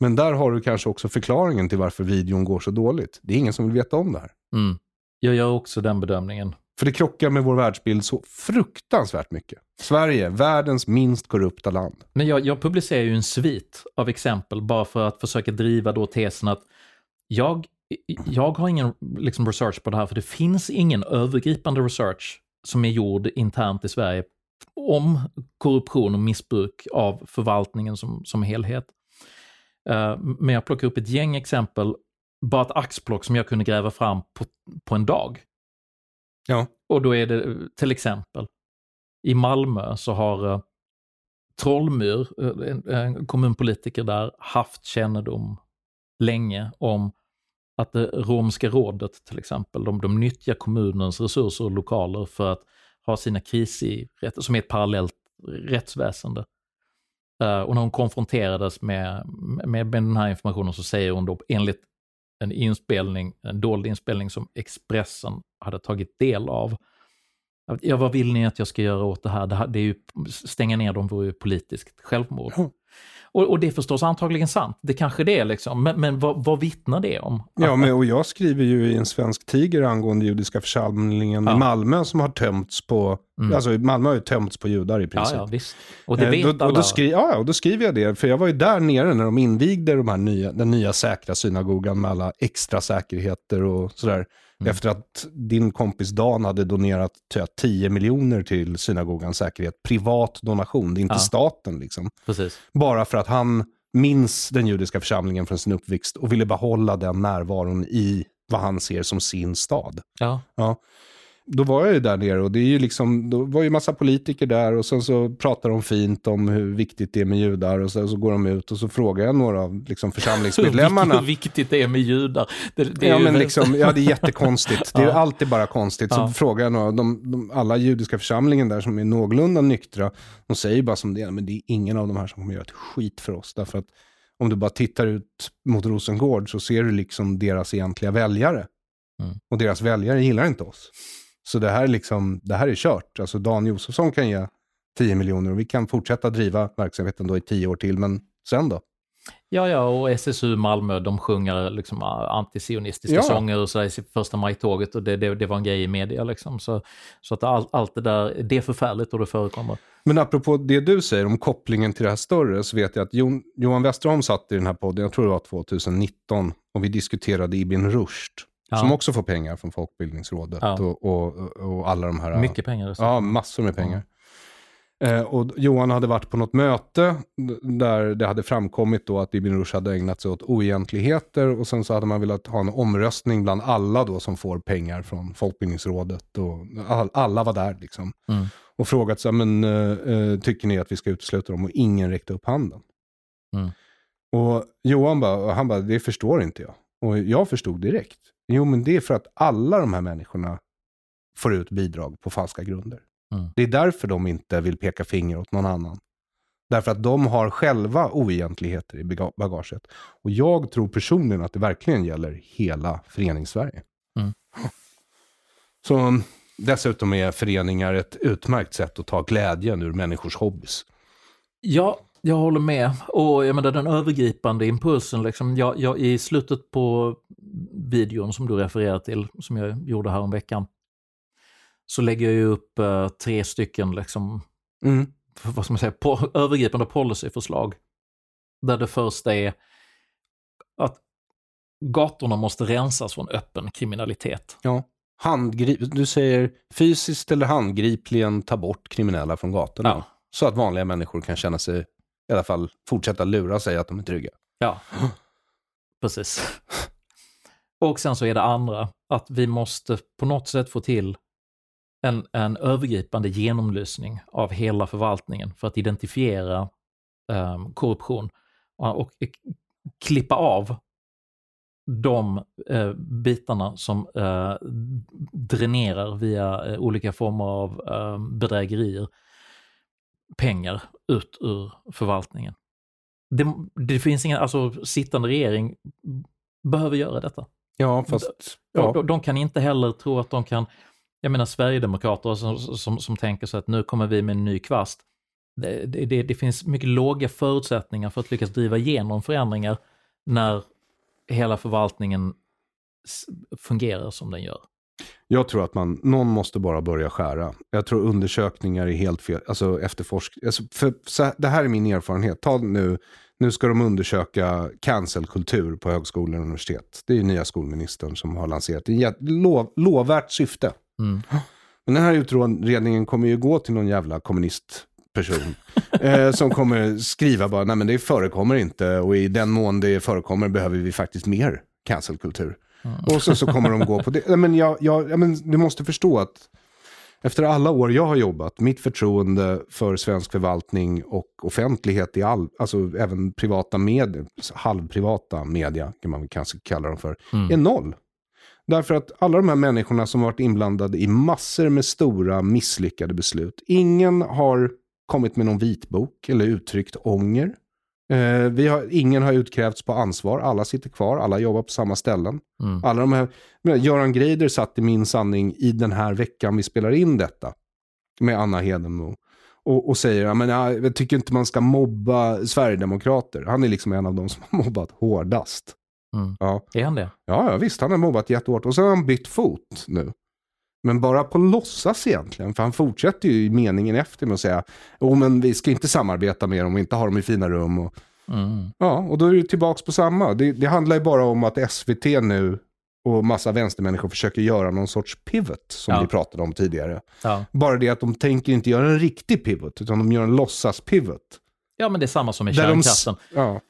Men där har du kanske också förklaringen till varför videon går så dåligt. Det är ingen som vill veta om det här. Mm. Jag gör också den bedömningen. För det krockar med vår världsbild så fruktansvärt mycket. Sverige, världens minst korrupta land. Men jag, jag publicerar ju en svit av exempel bara för att försöka driva då tesen att jag, jag har ingen liksom, research på det här, för det finns ingen övergripande research som är gjord internt i Sverige om korruption och missbruk av förvaltningen som, som helhet. Uh, men jag plockar upp ett gäng exempel, bara ett axplock som jag kunde gräva fram på, på en dag. Ja. Och då är det till exempel, i Malmö så har uh, Trollmyr, uh, en, en kommunpolitiker där, haft kännedom länge om att det romska rådet till exempel, de, de nyttjar kommunens resurser och lokaler för att har sina krisigrätter, som är ett parallellt rättsväsende. Eh, och när hon konfronterades med, med, med den här informationen så säger hon då enligt en inspelning, en dold inspelning som Expressen hade tagit del av. Ja, vad vill ni att jag ska göra åt det här? Det, här, det är ju, stänga ner dem vore ju politiskt självmord. Och, och, det är förstås antagligen sant, det kanske det är liksom, men, men vad, vad vittnar det om? Ja, men, och jag skriver ju i en svensk tiger angående judiska församlingen ja. i Malmö som har tömts på, mm. alltså Malmö har ju tömts på judar i princip. Ja, ja visst. Och det eh, vet eh, då, alla. Och då, skri, ja, och då skriver jag det, för jag var ju där nere när de invigde de här nya, den nya säkra synagogan med alla extra säkerheter och sådär. Mm. Efter att din kompis Dan hade donerat jag, 10 miljoner till synagogans säkerhet. Privat donation, det är inte ja. staten liksom. Precis. Bara för att han minns den judiska församlingen från sin uppväxt och ville behålla den närvaron i vad han ser som sin stad. Ja. ja då var jag ju där nere och det är ju liksom, då var ju massa politiker där och sen så pratar de fint om hur viktigt det är med judar och sen så går de ut och så frågar jag några av liksom församlingsmedlemmarna. hur viktigt det är med judar. Det, det ja, men liksom, ja, det är jättekonstigt. Det är ja. alltid bara konstigt. Så ja. frågar jag några, de, de, alla judiska församlingen där som är någorlunda nyktra, de säger bara som det är, men det är ingen av de här som kommer göra ett skit för oss. Därför att om du bara tittar ut mot Rosengård så ser du liksom deras egentliga väljare. Mm. Och deras väljare gillar inte oss. Så det här, liksom, det här är kört. Alltså Dan Josefsson kan ge 10 miljoner och vi kan fortsätta driva verksamheten då i 10 år till, men sen då? Ja, ja, och SSU Malmö, de sjunger liksom antisionistiska ja. sånger och så i första maj-tåget och det, det, det, var en grej i media liksom. Så, så att all, allt det där, det är förfärligt och det förekommer. Men apropå det du säger om kopplingen till det här större, så vet jag att Jon, Johan Westerholm satt i den här podden, jag tror det var 2019, och vi diskuterade Ibn Rushd. Ja. Som också får pengar från Folkbildningsrådet ja. och, och, och, alla de här. Mycket pengar. Ja, massor med pengar. Eh, och Johan hade varit på något möte där det hade framkommit då att Ibn Rushd hade ägnat sig åt oegentligheter och sen så hade man velat ha en omröstning bland alla då som får pengar från Folkbildningsrådet och all, alla var där liksom. Mm. Och frågat så men uh, tycker ni att vi ska utesluta dem? Och ingen räckte upp handen. Mm. Och Johan bara, han bara, det förstår inte jag. Och jag förstod direkt. Jo, men det är för att alla de här människorna får ut bidrag på falska grunder. Mm. Det är därför de inte vill peka finger åt någon annan. Därför att de har själva oegentligheter i baga- bagaget. Och jag tror personligen att det verkligen gäller hela föreningssverige. Mm. Så dessutom är föreningar ett utmärkt sätt att ta glädjen ur människors hobbys. Ja, jag håller med. Och jag menar den övergripande impulsen, liksom, jag, jag, i slutet på videon som du refererar till, som jag gjorde här om veckan, så lägger jag ju upp eh, tre stycken, liksom, Mm. vad ska man säga, på, övergripande policyförslag. Där det första är att gatorna måste rensas från öppen kriminalitet. Ja. Handgrip, du säger fysiskt eller handgripligen ta bort kriminella från gatorna. Ja. Så att vanliga människor kan känna sig, i alla fall fortsätta lura sig att de är trygga. Ja, precis. Och sen så är det andra, att vi måste på något sätt få till en, en övergripande genomlysning av hela förvaltningen för att identifiera eh, korruption och, och klippa av de eh, bitarna som eh, dränerar via eh, olika former av eh, bedrägerier pengar ut ur förvaltningen. Det, det finns ingen, alltså sittande regering behöver göra detta. Ja, fast... Ja. De, de kan inte heller tro att de kan, jag menar Sverigedemokrater som, som, som tänker sig att nu kommer vi med en ny kvast. Det, det, det, finns mycket låga förutsättningar för att lyckas driva igenom förändringar när hela förvaltningen fungerar som den gör. Jag tror att man, någon måste bara börja skära. Jag tror undersökningar är helt fel, alltså efterforsk... Alltså för, så, det här är min erfarenhet. Ta nu, nu ska de undersöka cancelkultur på högskolor och universitet. Det är ju nya skolministern som har lanserat det. lov, lovvärt syfte. Mm. Men den här utredningen kommer ju gå till någon jävla kommunistperson. eh, som kommer skriva bara, nej men det förekommer inte och i den mån det förekommer behöver vi faktiskt mer cancelkultur. Och så, så kommer de gå på det. Men, jag, jag, ja, men du måste förstå att efter alla år jag har jobbat, mitt förtroende för svensk förvaltning och offentlighet i all, alltså även privata medier, halvprivata media kan man kanske kalla dem för, är noll. Därför att alla de här människorna som varit inblandade i massor med stora misslyckade beslut, ingen har kommit med någon vitbok eller uttryckt ånger. Eh, vi har, ingen har utkrävts på ansvar, alla sitter kvar, alla jobbar på samma ställen. Mm. Alla de här, Göran Greider satt i min sanning i den här veckan vi spelar in detta med Anna Hedenmo. Och, och säger, men jag, jag tycker inte man ska mobba Sverigedemokrater. Han är liksom en av de som har mobbat hårdast. Mm. Ja. Är han det? Ja, ja, visst, han har mobbat jättehårt. Och så har han bytt fot nu. Men bara på låtsas egentligen. För han fortsätter ju i meningen efter med att säga, oh, men vi ska inte samarbeta med dem och inte ha dem i fina rum. Och, Mm. ja, och då är det tillbaka på samma. Det, det handlar ju bara om att SVT nu och massa vänstermänniskor försöker göra någon sorts pivot som Ja. vi pratade om tidigare. Ja. Bara det att de tänker inte göra en riktig pivot, utan de gör en låtsas-pivot. ja, men det är samma som s- kärnkraften. Ja,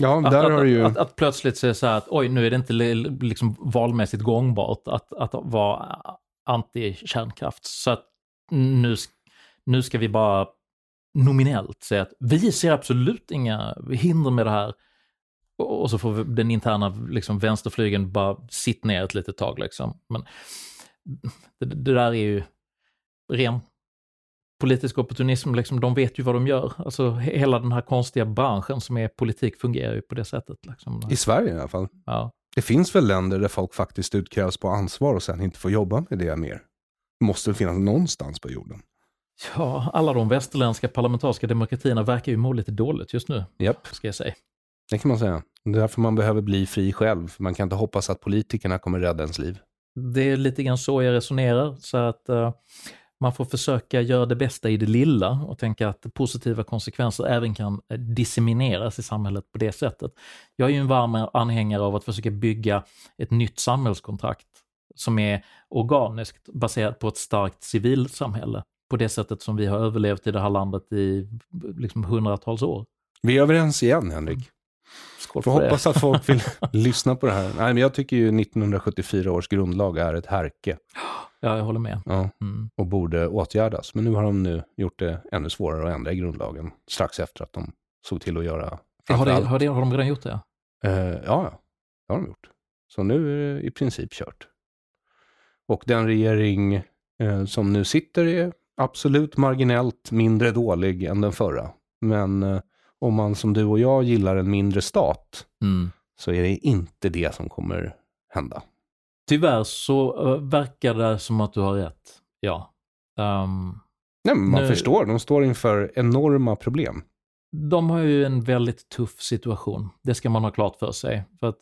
ja Att, där att, har ju... att, att plötsligt säga så här att oj, nu är det inte li- liksom valmässigt gångbart att, att vara anti-kärnkraft. Så att nu, nu ska vi bara nominellt säga att vi ser absolut inga hinder med det här. Och så får den interna liksom, vänsterflygen bara sitta ner ett litet tag. Liksom. Men det, det där är ju ren politisk opportunism, liksom, de vet ju vad de gör. Alltså he- hela den här konstiga branschen som är politik fungerar ju på det sättet. Liksom. I Sverige i alla fall. Ja. Det finns väl länder där folk faktiskt utkrävs på ansvar och sen inte får jobba med det mer. Det måste finnas någonstans på jorden. ja, alla de västerländska parlamentariska demokratierna verkar ju må lite dåligt just nu, Japp, ska jag säga. det kan man säga. Det är därför man behöver bli fri själv. Man kan inte hoppas att politikerna kommer rädda ens liv. Det är lite grann så jag resonerar, så att eh, man får försöka göra det bästa i det lilla och tänka att positiva konsekvenser även kan eh, dissemineras i samhället på det sättet. Jag är ju en varm anhängare av att försöka bygga ett nytt samhällskontrakt som är organiskt baserat på ett starkt civilsamhälle på det sättet som vi har överlevt i det här landet i liksom hundratals år. Vi är överens igen, Henrik. Skål Får för det. hoppas att folk vill lyssna på det här. Nej, men jag tycker ju 1974 års grundlag är ett härke Ja, jag håller med. ja, Mm. och borde åtgärdas. Men nu har de nu gjort det ännu svårare att ändra i grundlagen strax efter att de såg till att göra Har, det, har, det, har de redan gjort det? Eh, ja, ja, det har de gjort. Så nu är det i princip kört. Och den regering eh, som nu sitter är absolut marginellt mindre dålig än den förra. Men eh, om man som du och jag gillar en mindre stat Mm. så är det inte det som kommer hända. Tyvärr så uh, verkar det som att du har rätt. Ja. Ehm, Nej, man Nu- förstår, de står inför enorma problem. de har ju en väldigt tuff situation. Det ska man ha klart för sig. För att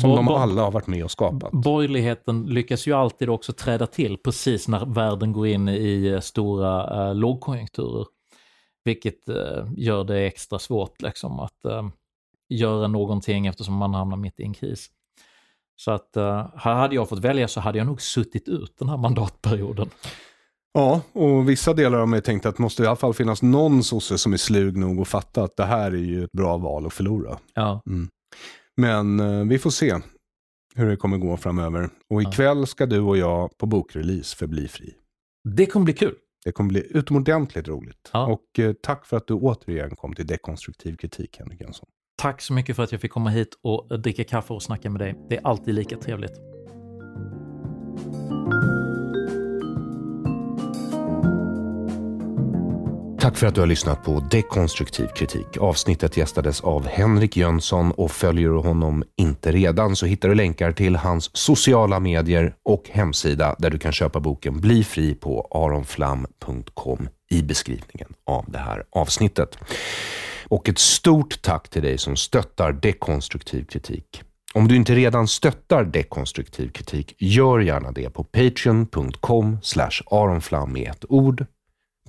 Som de alla har varit med och skapat. Borgerligheten lyckas ju alltid också träda till precis när världen går in i eh, stora eh, lågkonjunkturer. Vilket eh, gör det extra svårt liksom att eh, göra någonting eftersom man hamnar mitt i en kris. Så att eh, här hade jag fått välja så hade jag nog suttit ut den här mandatperioden. Ja, och vissa delar av mig tänkte att det måste i alla fall finnas någon sosse som är slug nog att fatta att det här är ju ett bra val att förlora. Ja, Men eh, vi får se hur det kommer gå framöver. Och ikväll ska du och jag på bokrelease för Bli fri. det kommer bli kul. Det kommer bli utomordentligt roligt. Ja. Och eh, tack för att du återigen kom till dekonstruktiv kritik, Henrik Jönsson. Tack så mycket för att jag fick komma hit och dricka kaffe och snacka med dig. Det är alltid lika trevligt. Tack för att du har lyssnat på Dekonstruktiv kritik. Avsnittet gästades av Henrik Jönsson och följer du honom inte redan så hittar du länkar till hans sociala medier och hemsida där du kan köpa boken Bli fri på aronflam.com i beskrivningen av det här avsnittet. Och ett stort tack till dig som stöttar dekonstruktiv kritik. Om du inte redan stöttar dekonstruktiv kritik, gör gärna det på patreon.com aronflam med ett ord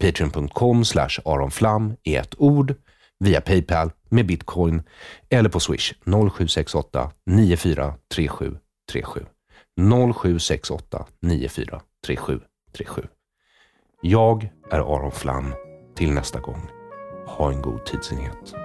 patreon.com slash aronflam i ett ord, via Paypal med bitcoin eller på swish 0768 943737. 0768 943737. Jag är Aron Flam. Till nästa gång. Ha en god tidsenhet.